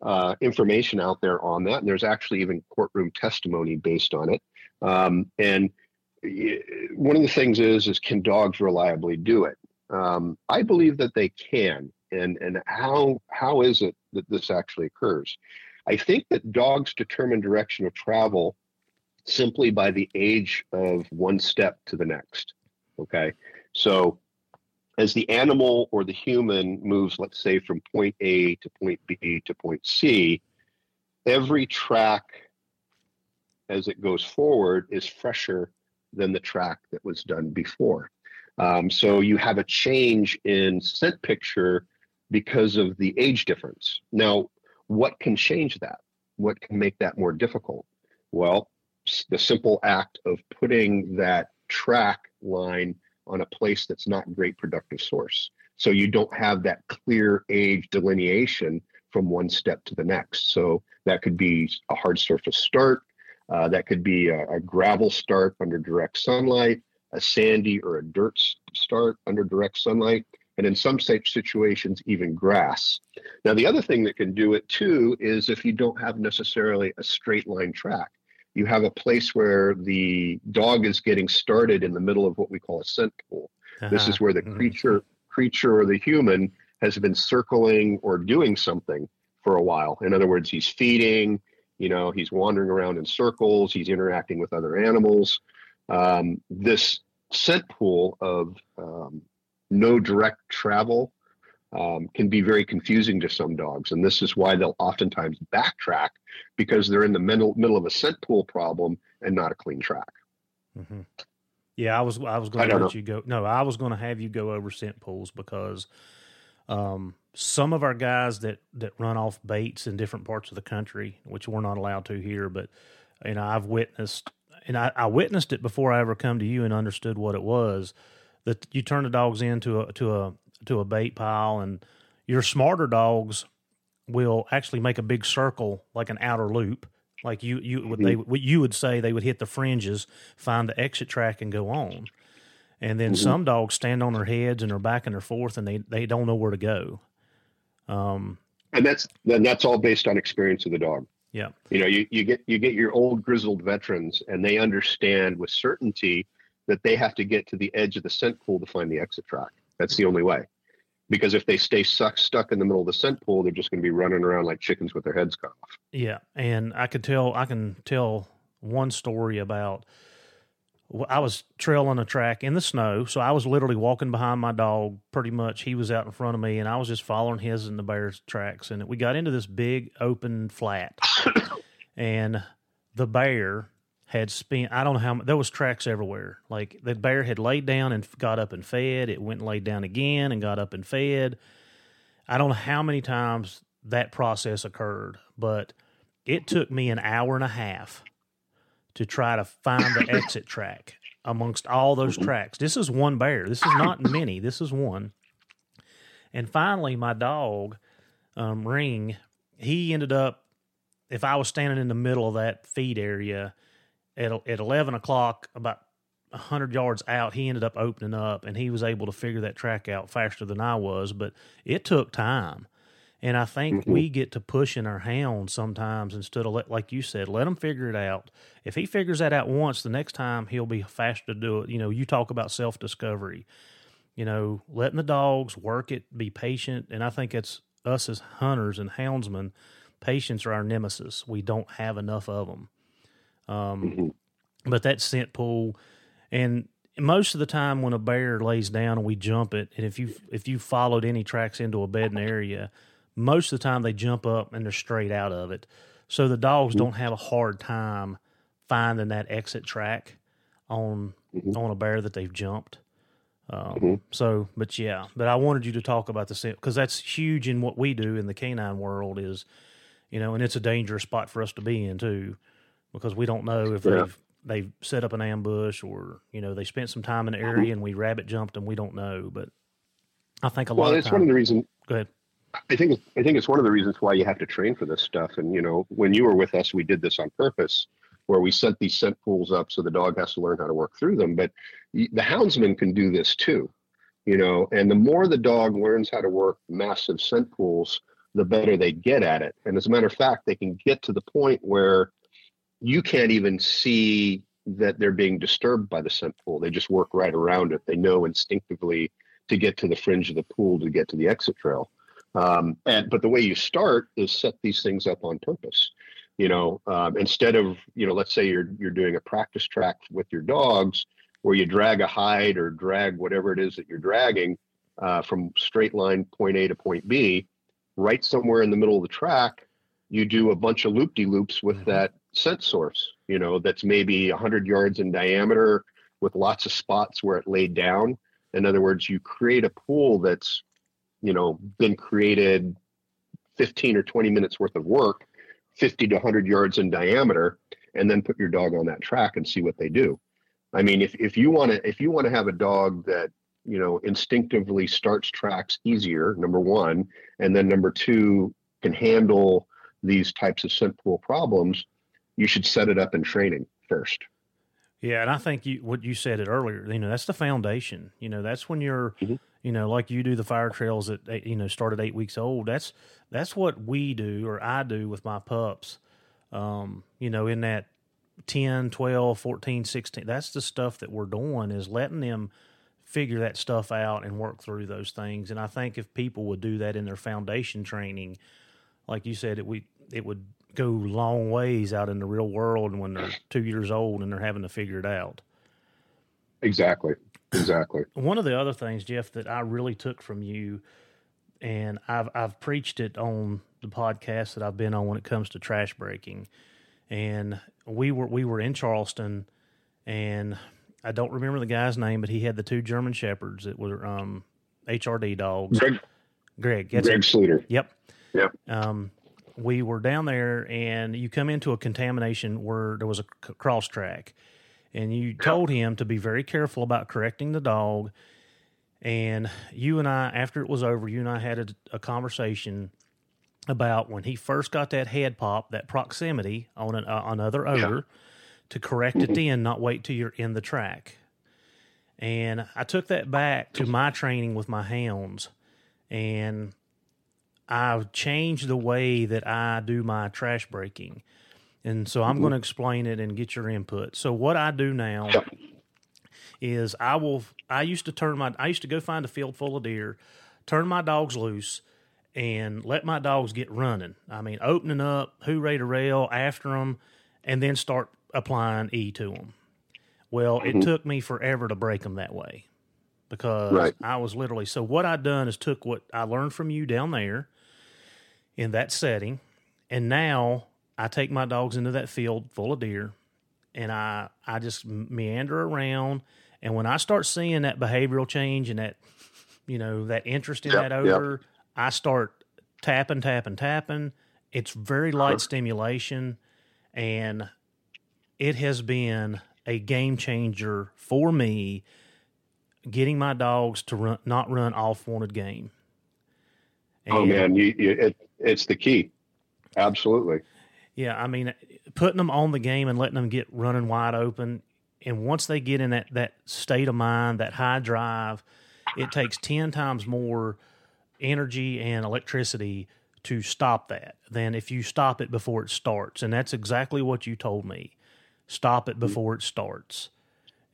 uh, information out there on that, and there's actually even courtroom testimony based on it. Um, and one of the things is is can dogs reliably do it? Um, I believe that they can. And and how how is it that this actually occurs? I think that dogs determine direction of travel simply by the age of one step to the next. Okay. So as the animal or the human moves, let's say, from point A to point B to point C, every track as it goes forward is fresher than the track that was done before. Um, so you have a change in scent picture because of the age difference. Now, what can change that? What can make that more difficult? Well, the simple act of putting that track line on a place that's not great productive source. So you don't have that clear age delineation from one step to the next. So that could be a hard surface start. Uh, that could be a, a, gravel start under direct sunlight, a sandy or a dirt start under direct sunlight and in some situations, even grass. Now, the other thing that can do it too is if you don't have necessarily a straight line track, you have a place where the dog is getting started in the middle of what we call a scent pool. Uh-huh. This is where the mm-hmm. creature, creature or the human has been circling or doing something for a while. In other words, he's feeding, you know, he's wandering around in circles, he's interacting with other animals. Um, this scent pool of um, no direct travel um, can be very confusing to some dogs. And this is why they'll oftentimes backtrack because they're in the middle, middle of a scent pool problem and not a clean track. Mm-hmm. Yeah, I was I was going to let know. you go. No, I was going to have you go over scent pools because um, some of our guys that that run off baits in different parts of the country, which we're not allowed to here, but you know I've witnessed, and I, I witnessed it before I ever come to you and understood what it was that you turn the dogs into a to a to a bait pile, and your smarter dogs will actually make a big circle like an outer loop. Like you, you mm-hmm. they what you would say they would hit the fringes, find the exit track, and go on. And then mm-hmm. some dogs stand on their heads and they're back and they're forth, and they they don't know where to go. Um, and that's then that's all based on experience of the dog. Yeah, you know, you, you get you get your old grizzled veterans, and they understand with certainty that they have to get to the edge of the scent pool to find the exit track. That's the only way. Because if they stay stuck stuck in the middle of the scent pool, they're just going to be running around like chickens with their heads cut off. Yeah, and I could tell I can tell one story about I was trailing a track in the snow, so I was literally walking behind my dog. Pretty much, he was out in front of me, and I was just following his and the bear's tracks. And we got into this big open flat, and the bear had spent I don't know how there was tracks everywhere. Like the bear had laid down and got up and fed. It went and laid down again and got up and fed. I don't know how many times that process occurred, but it took me an hour and a half to try to find the exit track amongst all those mm-hmm. tracks. This is one bear. This is not many. This is one. And finally, my dog, um, Ring, he ended up. If I was standing in the middle of that feed area, at at eleven o'clock, about hundred yards out, he ended up opening up, and he was able to figure that track out faster than I was. But it took time, and I think mm-hmm. we get to pushing our hounds sometimes instead of let, like you said, let him figure it out. If he figures that out once, the next time he'll be faster to do it. You know, you talk about self discovery. You know, letting the dogs work it, be patient, and I think it's us as hunters and houndsmen. Patience are our nemesis. We don't have enough of them. Um, mm-hmm. But that scent pool, and most of the time when a bear lays down and we jump it, and if you if you followed any tracks into a bedding area, most of the time they jump up and they're straight out of it. So the dogs mm-hmm. don't have a hard time finding that exit track on mm-hmm. on a bear that they've jumped. Um, mm-hmm. So, but yeah, but I wanted you to talk about the scent because that's huge in what we do in the canine world. Is you know, and it's a dangerous spot for us to be in too because we don't know if yeah. they've they've set up an ambush or you know they spent some time in the mm-hmm. area and we rabbit jumped them. We don't know, but I think a lot. Well, it's one of the reasons. Go ahead. I think I think it's one of the reasons why you have to train for this stuff. And you know, when you were with us, we did this on purpose, where we set these scent pools up so the dog has to learn how to work through them. But the houndsman can do this too, you know. And the more the dog learns how to work massive scent pools, the better they get at it. And as a matter of fact, they can get to the point where you can't even see that they're being disturbed by the scent pool. They just work right around it. They know instinctively to get to the fringe of the pool to get to the exit trail. Um, and but the way you start is set these things up on purpose. You know, um, instead of you know, let's say you're you're doing a practice track with your dogs, where you drag a hide or drag whatever it is that you're dragging uh, from straight line point A to point B, right somewhere in the middle of the track, you do a bunch of loop de loops with mm-hmm. that scent source. You know, that's maybe 100 yards in diameter with lots of spots where it laid down. In other words, you create a pool that's you know been created 15 or 20 minutes worth of work 50 to 100 yards in diameter and then put your dog on that track and see what they do i mean if, if you want to if you want to have a dog that you know instinctively starts tracks easier number one and then number two can handle these types of scent pool problems you should set it up in training first yeah, and I think you what you said it earlier. You know, that's the foundation. You know, that's when you're, mm-hmm. you know, like you do the fire trails at you know start at eight weeks old. That's that's what we do or I do with my pups. Um, you know, in that 10, 12, 14, 16, that's the stuff that we're doing is letting them figure that stuff out and work through those things. And I think if people would do that in their foundation training, like you said, it we it would go long ways out in the real world when they're two years old and they're having to figure it out. Exactly. Exactly. One of the other things, Jeff, that I really took from you, and I've I've preached it on the podcast that I've been on when it comes to trash breaking, and we were we were in Charleston, and I don't remember the guy's name, but he had the two German shepherds that were um, HRD dogs. Greg. Greg. Greg Sleater. Yep. Yep. Um, we were down there and you come into a contamination where there was a c- cross track. And you told him to be very careful about correcting the dog. And you and i after it was over you and i had a, a conversation about when he first got that head pop that proximity on an, uh, another odor yeah. to correct mm-hmm. it then not wait till you're in the track. And i took that back to my training with my hounds. And I've changed the way that I do my trash breaking. And so I'm mm-hmm. going to explain it and get your input. So what I do now is I will I used to turn my I used to go find a field full of deer, turn my dogs loose and let my dogs get running. I mean, opening up, hooray to rail after them and then start applying E to them. Well, mm-hmm. it took me forever to break them that way because right. I was literally so what I done is took what I learned from you down there in that setting. And now I take my dogs into that field full of deer and I, I just meander around. And when I start seeing that behavioral change and that, you know, that interest in yep, that odor, yep. I start tapping, tapping, tapping. It's very light uh-huh. stimulation. And it has been a game changer for me getting my dogs to run, not run off wanted game. And, oh man, you, you, it, it's the key. Absolutely. Yeah, I mean, putting them on the game and letting them get running wide open, and once they get in that that state of mind, that high drive, it takes ten times more energy and electricity to stop that than if you stop it before it starts. And that's exactly what you told me. Stop it mm-hmm. before it starts.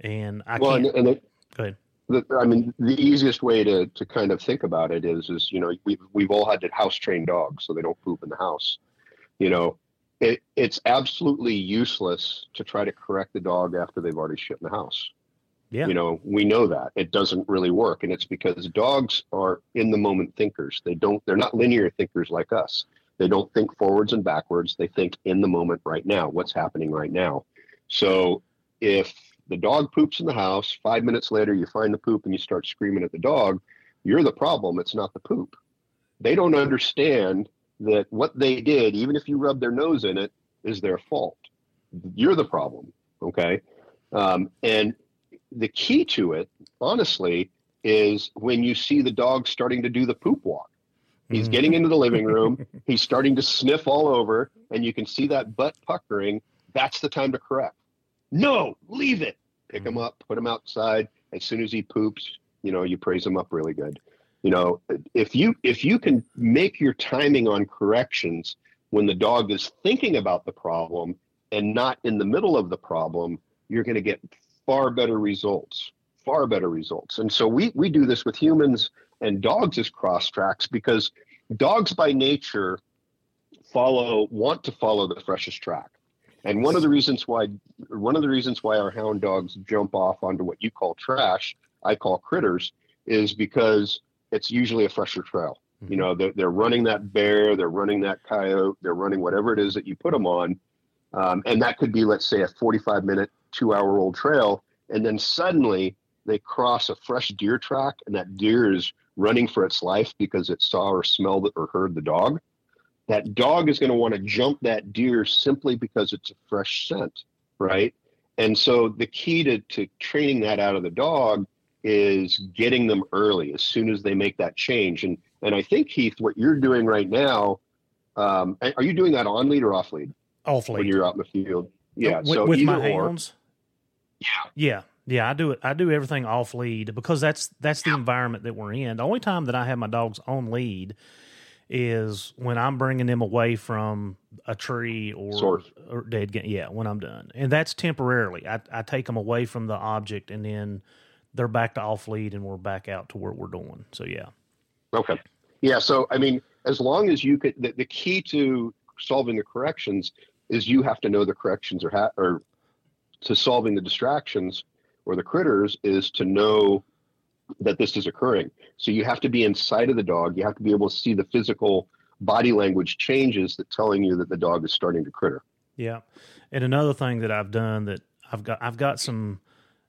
And I well, can't. And, and it, go ahead the, I mean, the easiest way to, to kind of think about it is, is, you know, we've, we've all had to house train dogs, so they don't poop in the house. You know, it, it's absolutely useless to try to correct the dog after they've already shit in the house. Yeah. You know, we know that it doesn't really work. And it's because dogs are in the moment thinkers. They don't, they're not linear thinkers like us. They don't think forwards and backwards. They think in the moment right now, what's happening right now. So if the dog poops in the house. Five minutes later, you find the poop and you start screaming at the dog. You're the problem. It's not the poop. They don't understand that what they did, even if you rub their nose in it, is their fault. You're the problem. Okay. Um, and the key to it, honestly, is when you see the dog starting to do the poop walk. He's getting into the living room. He's starting to sniff all over, and you can see that butt puckering. That's the time to correct. No, leave it. Pick hmm. him up, put him outside. As soon as he poops, you know, you praise him up really good. You know, if you if you can make your timing on corrections when the dog is thinking about the problem and not in the middle of the problem, you're going to get far better results. Far better results. And so we we do this with humans and dogs as cross tracks because dogs by nature follow want to follow the freshest track. And one of the reasons why one of the reasons why our hound dogs jump off onto what you call trash, I call critters, is because it's usually a fresher trail. Mm-hmm. You know, they're, they're, running that bear, they're running that coyote, they're running whatever it is that you put them on, um, and that could be, let's say, a 45 minute, two hour old trail, and then suddenly they cross a fresh deer track, and that deer is running for its life because it saw or smelled or heard the dog that dog is going to want to jump that deer simply because it's a fresh scent, right? And so the key to, to training that out of the dog is getting them early as soon as they make that change. And and I think Heath, what you're doing right now, um, are you doing that on lead or off lead? Off lead. When you're out in the field. Yeah. With, so with my hounds. Yeah. Yeah. Yeah, I do it. I do everything off lead because that's that's the yeah. environment that we're in. The only time that I have my dogs on lead is when I'm bringing them away from a tree or, or dead game. Yeah, when I'm done, and that's temporarily. I, I take them away from the object, and then they're back to off lead, and we're back out to where we're doing. So yeah. Okay. Yeah. So I mean, as long as you could, the, the key to solving the corrections is you have to know the corrections or ha- or to solving the distractions or the critters is to know that this is occurring. So you have to be inside of the dog. You have to be able to see the physical body language changes that telling you that the dog is starting to critter. Yeah. And another thing that I've done that I've got I've got some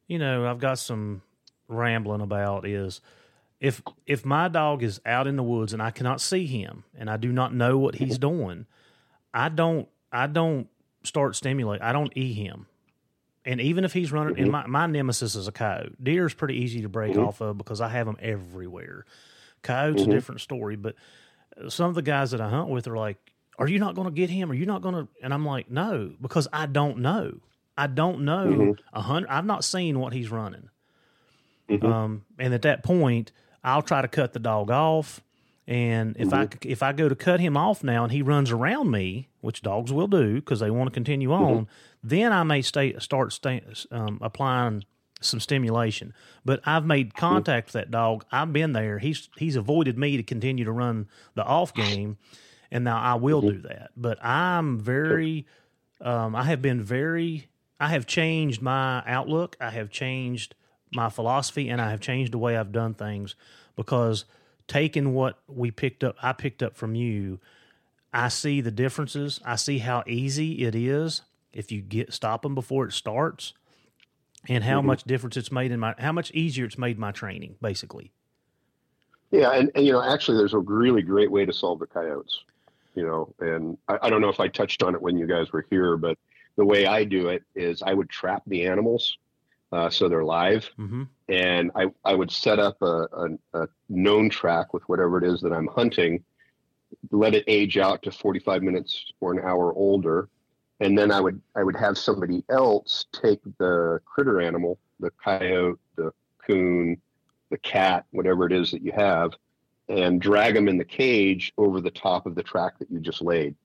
you know, I've got some rambling about is if if my dog is out in the woods and I cannot see him and I do not know what he's doing, I don't I don't start stimulate. I don't e him. And even if he's running, mm-hmm. and my, my nemesis is a coyote. Deer is pretty easy to break mm-hmm. off of because I have them everywhere. Coyote's mm-hmm. a different story, but some of the guys that I hunt with are like, "Are you not going to get him? Are you not going to?" And I'm like, "No," because I don't know. I don't know mm-hmm. a hundred. I've not seen what he's running. Mm-hmm. Um, and at that point, I'll try to cut the dog off. And if I if I go to cut him off now and he runs around me, which dogs will do because they want to continue on, then I may stay, start stay, um, applying some stimulation. But I've made contact with that dog. I've been there. He's he's avoided me to continue to run the off game, and now I will do that. But I'm very, um, I have been very, I have changed my outlook. I have changed my philosophy, and I have changed the way I've done things because taking what we picked up, I picked up from you. I see the differences. I see how easy it is if you get stop them before it starts, and how mm-hmm. much difference it's made in my how much easier it's made my training, basically. Yeah, and, and you know, actually, there's a really great way to solve the coyotes. You know, and I, I don't know if I touched on it when you guys were here, but the way I do it is I would trap the animals uh, so they're live, mm-hmm. and I I would set up a, a, a known track with whatever it is that I'm hunting, let it age out to 45 minutes or an hour older, and then I would I would have somebody else take the critter animal, the coyote, the coon, the cat, whatever it is that you have, and drag them in the cage over the top of the track that you just laid.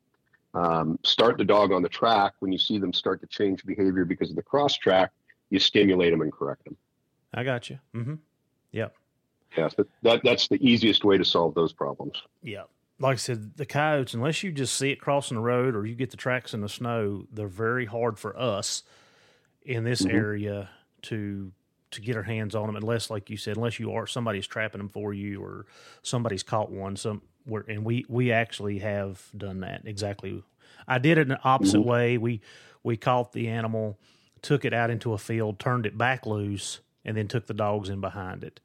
Um, start the dog on the track. When you see them start to change behavior because of the cross track, you stimulate them and correct them. I got you. Mm-hmm. Yep. Yes, that that's the easiest way to solve those problems. Yeah like I said, the coyotes, unless you just see it crossing the road or you get the tracks in the snow, they're very hard for us in this mm-hmm. area to to get our hands on them. Unless, like you said, unless you are somebody's trapping them for you or somebody's caught one. Some where and we we actually have done that exactly. I did it in the opposite mm-hmm. way. We we caught the animal, took it out into a field, turned it back loose, and then took the dogs in behind it.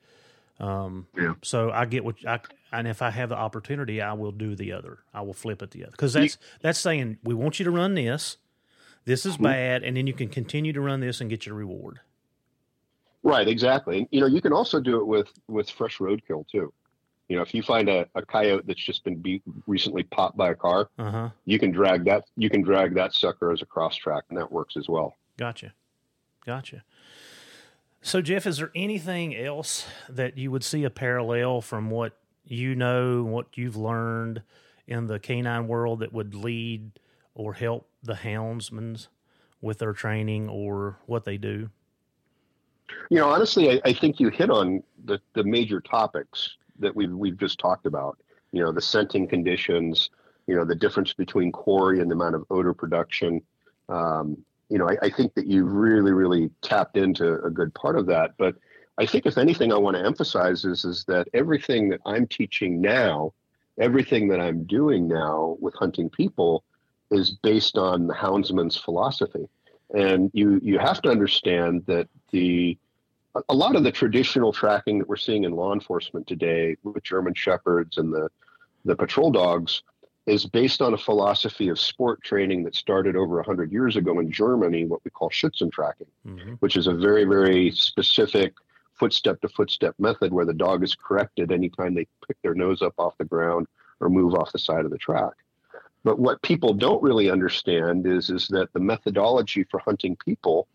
Um, yeah. So I get what I and if I have the opportunity, I will do the other. I will flip it the other because that's that's saying we want you to run this. This is mm-hmm. bad, and then you can continue to run this and get your reward. Right, exactly. And you know, you can also do it with with fresh roadkill too. You know, if you find a, a coyote that's just been beat, recently popped by a car, Uh-huh. you can drag that you can drag that sucker as a cross track, and that works as well. Gotcha. Gotcha. So, Jeff, is there anything else that you would see a parallel from what you know, what you've learned in the canine world that would lead or help the houndsmen with their training or what they do? You know, honestly, I, I think you hit on the, the major topics that we've we've just talked about. You know, the scenting conditions. You know, the difference between quarry and the amount of odor production. Um, you know, I, I think that you've really, really tapped into a good part of that. But I think, if anything, I want to emphasize is is that everything that I'm teaching now, everything that I'm doing now with hunting people, is based on the houndsman's philosophy. And you you have to understand that the a lot of the traditional tracking that we're seeing in law enforcement today with German shepherds and the the patrol dogs is based on a philosophy of sport training that started over 100 years ago in Germany, what we call Schutzhund tracking, Mm-hmm. which is a very, very specific footstep to footstep method where the dog is corrected anytime they pick their nose up off the ground or move off the side of the track. But what people don't really understand is, is that the methodology for hunting people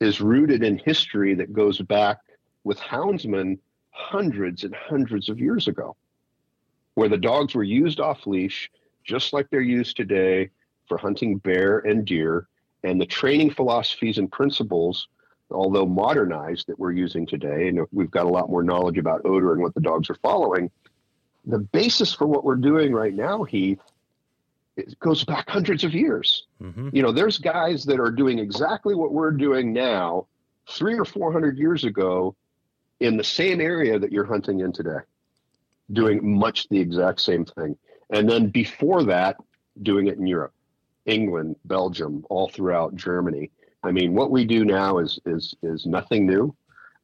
is rooted in history that goes back with houndsmen hundreds and hundreds of years ago, where the dogs were used off leash, just like they're used today for hunting bear and deer. And the training philosophies and principles, although modernized, that we're using today, and we've got a lot more knowledge about odor and what the dogs are following. The basis for what we're doing right now, Heath, it goes back hundreds of years. Mm-hmm. You know, there's guys that are doing exactly what we're doing now, three or four hundred years ago, in the same area that you're hunting in today, doing much the exact same thing. And then before that, doing it in Europe, England, Belgium, all throughout Germany. I mean, what we do now is is is nothing new.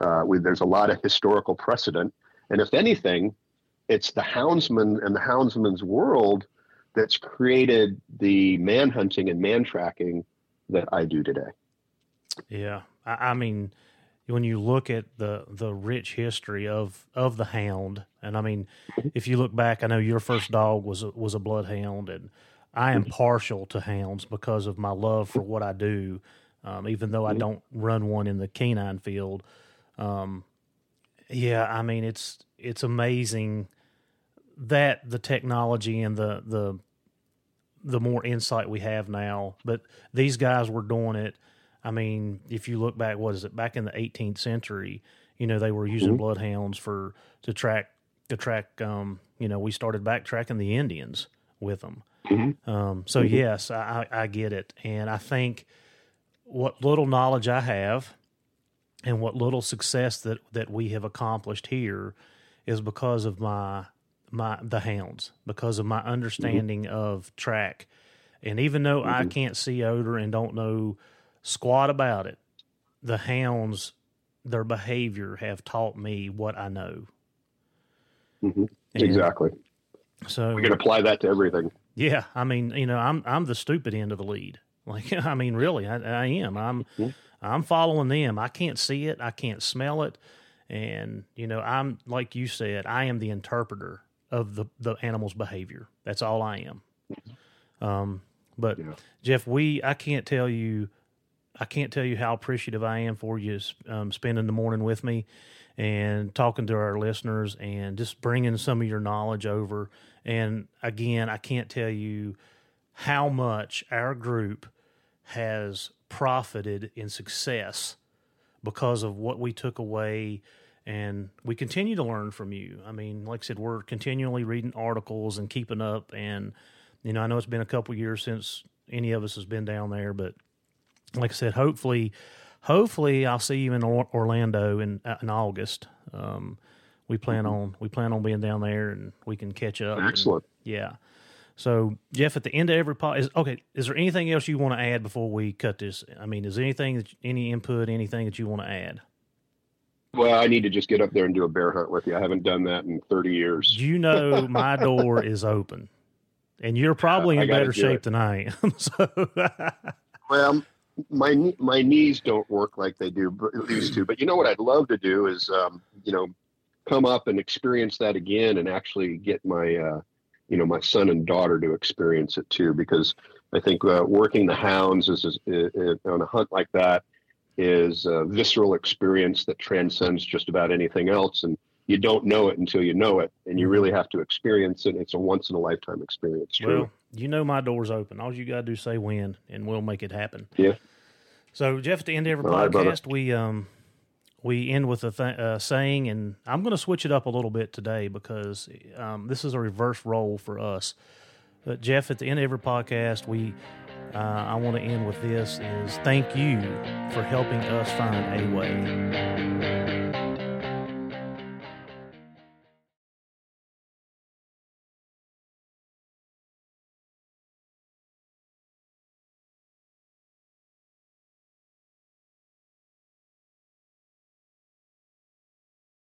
Uh, we, there's a lot of historical precedent, and if anything, it's the houndsman and the houndsman's world that's created the man hunting and man tracking that I do today. Yeah, I, I mean, when you look at the the rich history of of the hound, and I mean, if you look back, I know your first dog was a, was a bloodhound, and I am partial to hounds because of my love for what I do. Um, even though I don't run one in the canine field, um, yeah, I mean it's it's amazing that the technology and the the the more insight we have now. But these guys were doing it. I mean, if you look back, what is it? Back in the 18th century, you know, they were using Mhm. bloodhounds for to track to track. Um, you know, we started backtracking the Indians with them. Mhm. Um, so Mhm. yes, I, I get it, and I think what little knowledge I have, and what little success that that we have accomplished here, is because of my my the hounds, because of my understanding of track, and even though I Mhm. can't see odor and don't know squat about it, the hounds, their behavior have taught me what I know. Mhm. Exactly. So We can apply that to everything. yeah, I mean, you know, I'm I'm the stupid end of the lead. Like, I mean, really, I, I am. I'm Yeah. I'm following them. I can't see it. I can't smell it, and you know, I'm like you said, I am the interpreter of the the animal's behavior. That's all I am. Um, but Yeah. Jeff, we I can't tell you, I can't tell you how appreciative I am for you um, spending the morning with me and talking to our listeners and just bringing some of your knowledge over. And again, I can't tell you how much our group has profited in success because of what we took away and we continue to learn from you. I mean, like I said, we're continually reading articles and keeping up and you know, I know it's been a couple years since any of us has been down there, but like I said, hopefully hopefully I'll see you in Orlando in uh, in August. Um, we plan on we plan on being down there and we can catch up. and- Excellent. yeah. So Jeff, at the end of every pod, is okay. Is there anything else you want to add before we cut this? I mean, is there anything that any input, anything that you want to add? Well, I need to just get up there and do a bear hunt with you. I haven't done that in 30 years. You know, my door is open, and you're probably in better shape it. than I am. So, Well, my my knees don't work like they do used to. But you know what I'd love to do is, um, you know, come up and experience that again and actually get my uh, you know my son and daughter to experience it too because I think uh, working the hounds is, is, is, on a hunt like that is a visceral experience that transcends just about anything else and you don't know it until you know it and you really have to experience it it's a once in a lifetime experience well you know my door's open all you got to do is say when and we'll make it happen yeah so jeff at the end of every all podcast right, we um we end with a th- uh, saying, and I'm going to switch it up a little bit today because um, this is a reverse role for us. But Jeff, at the end of every podcast, we uh, I want to end with this: is thank you for helping us find a way.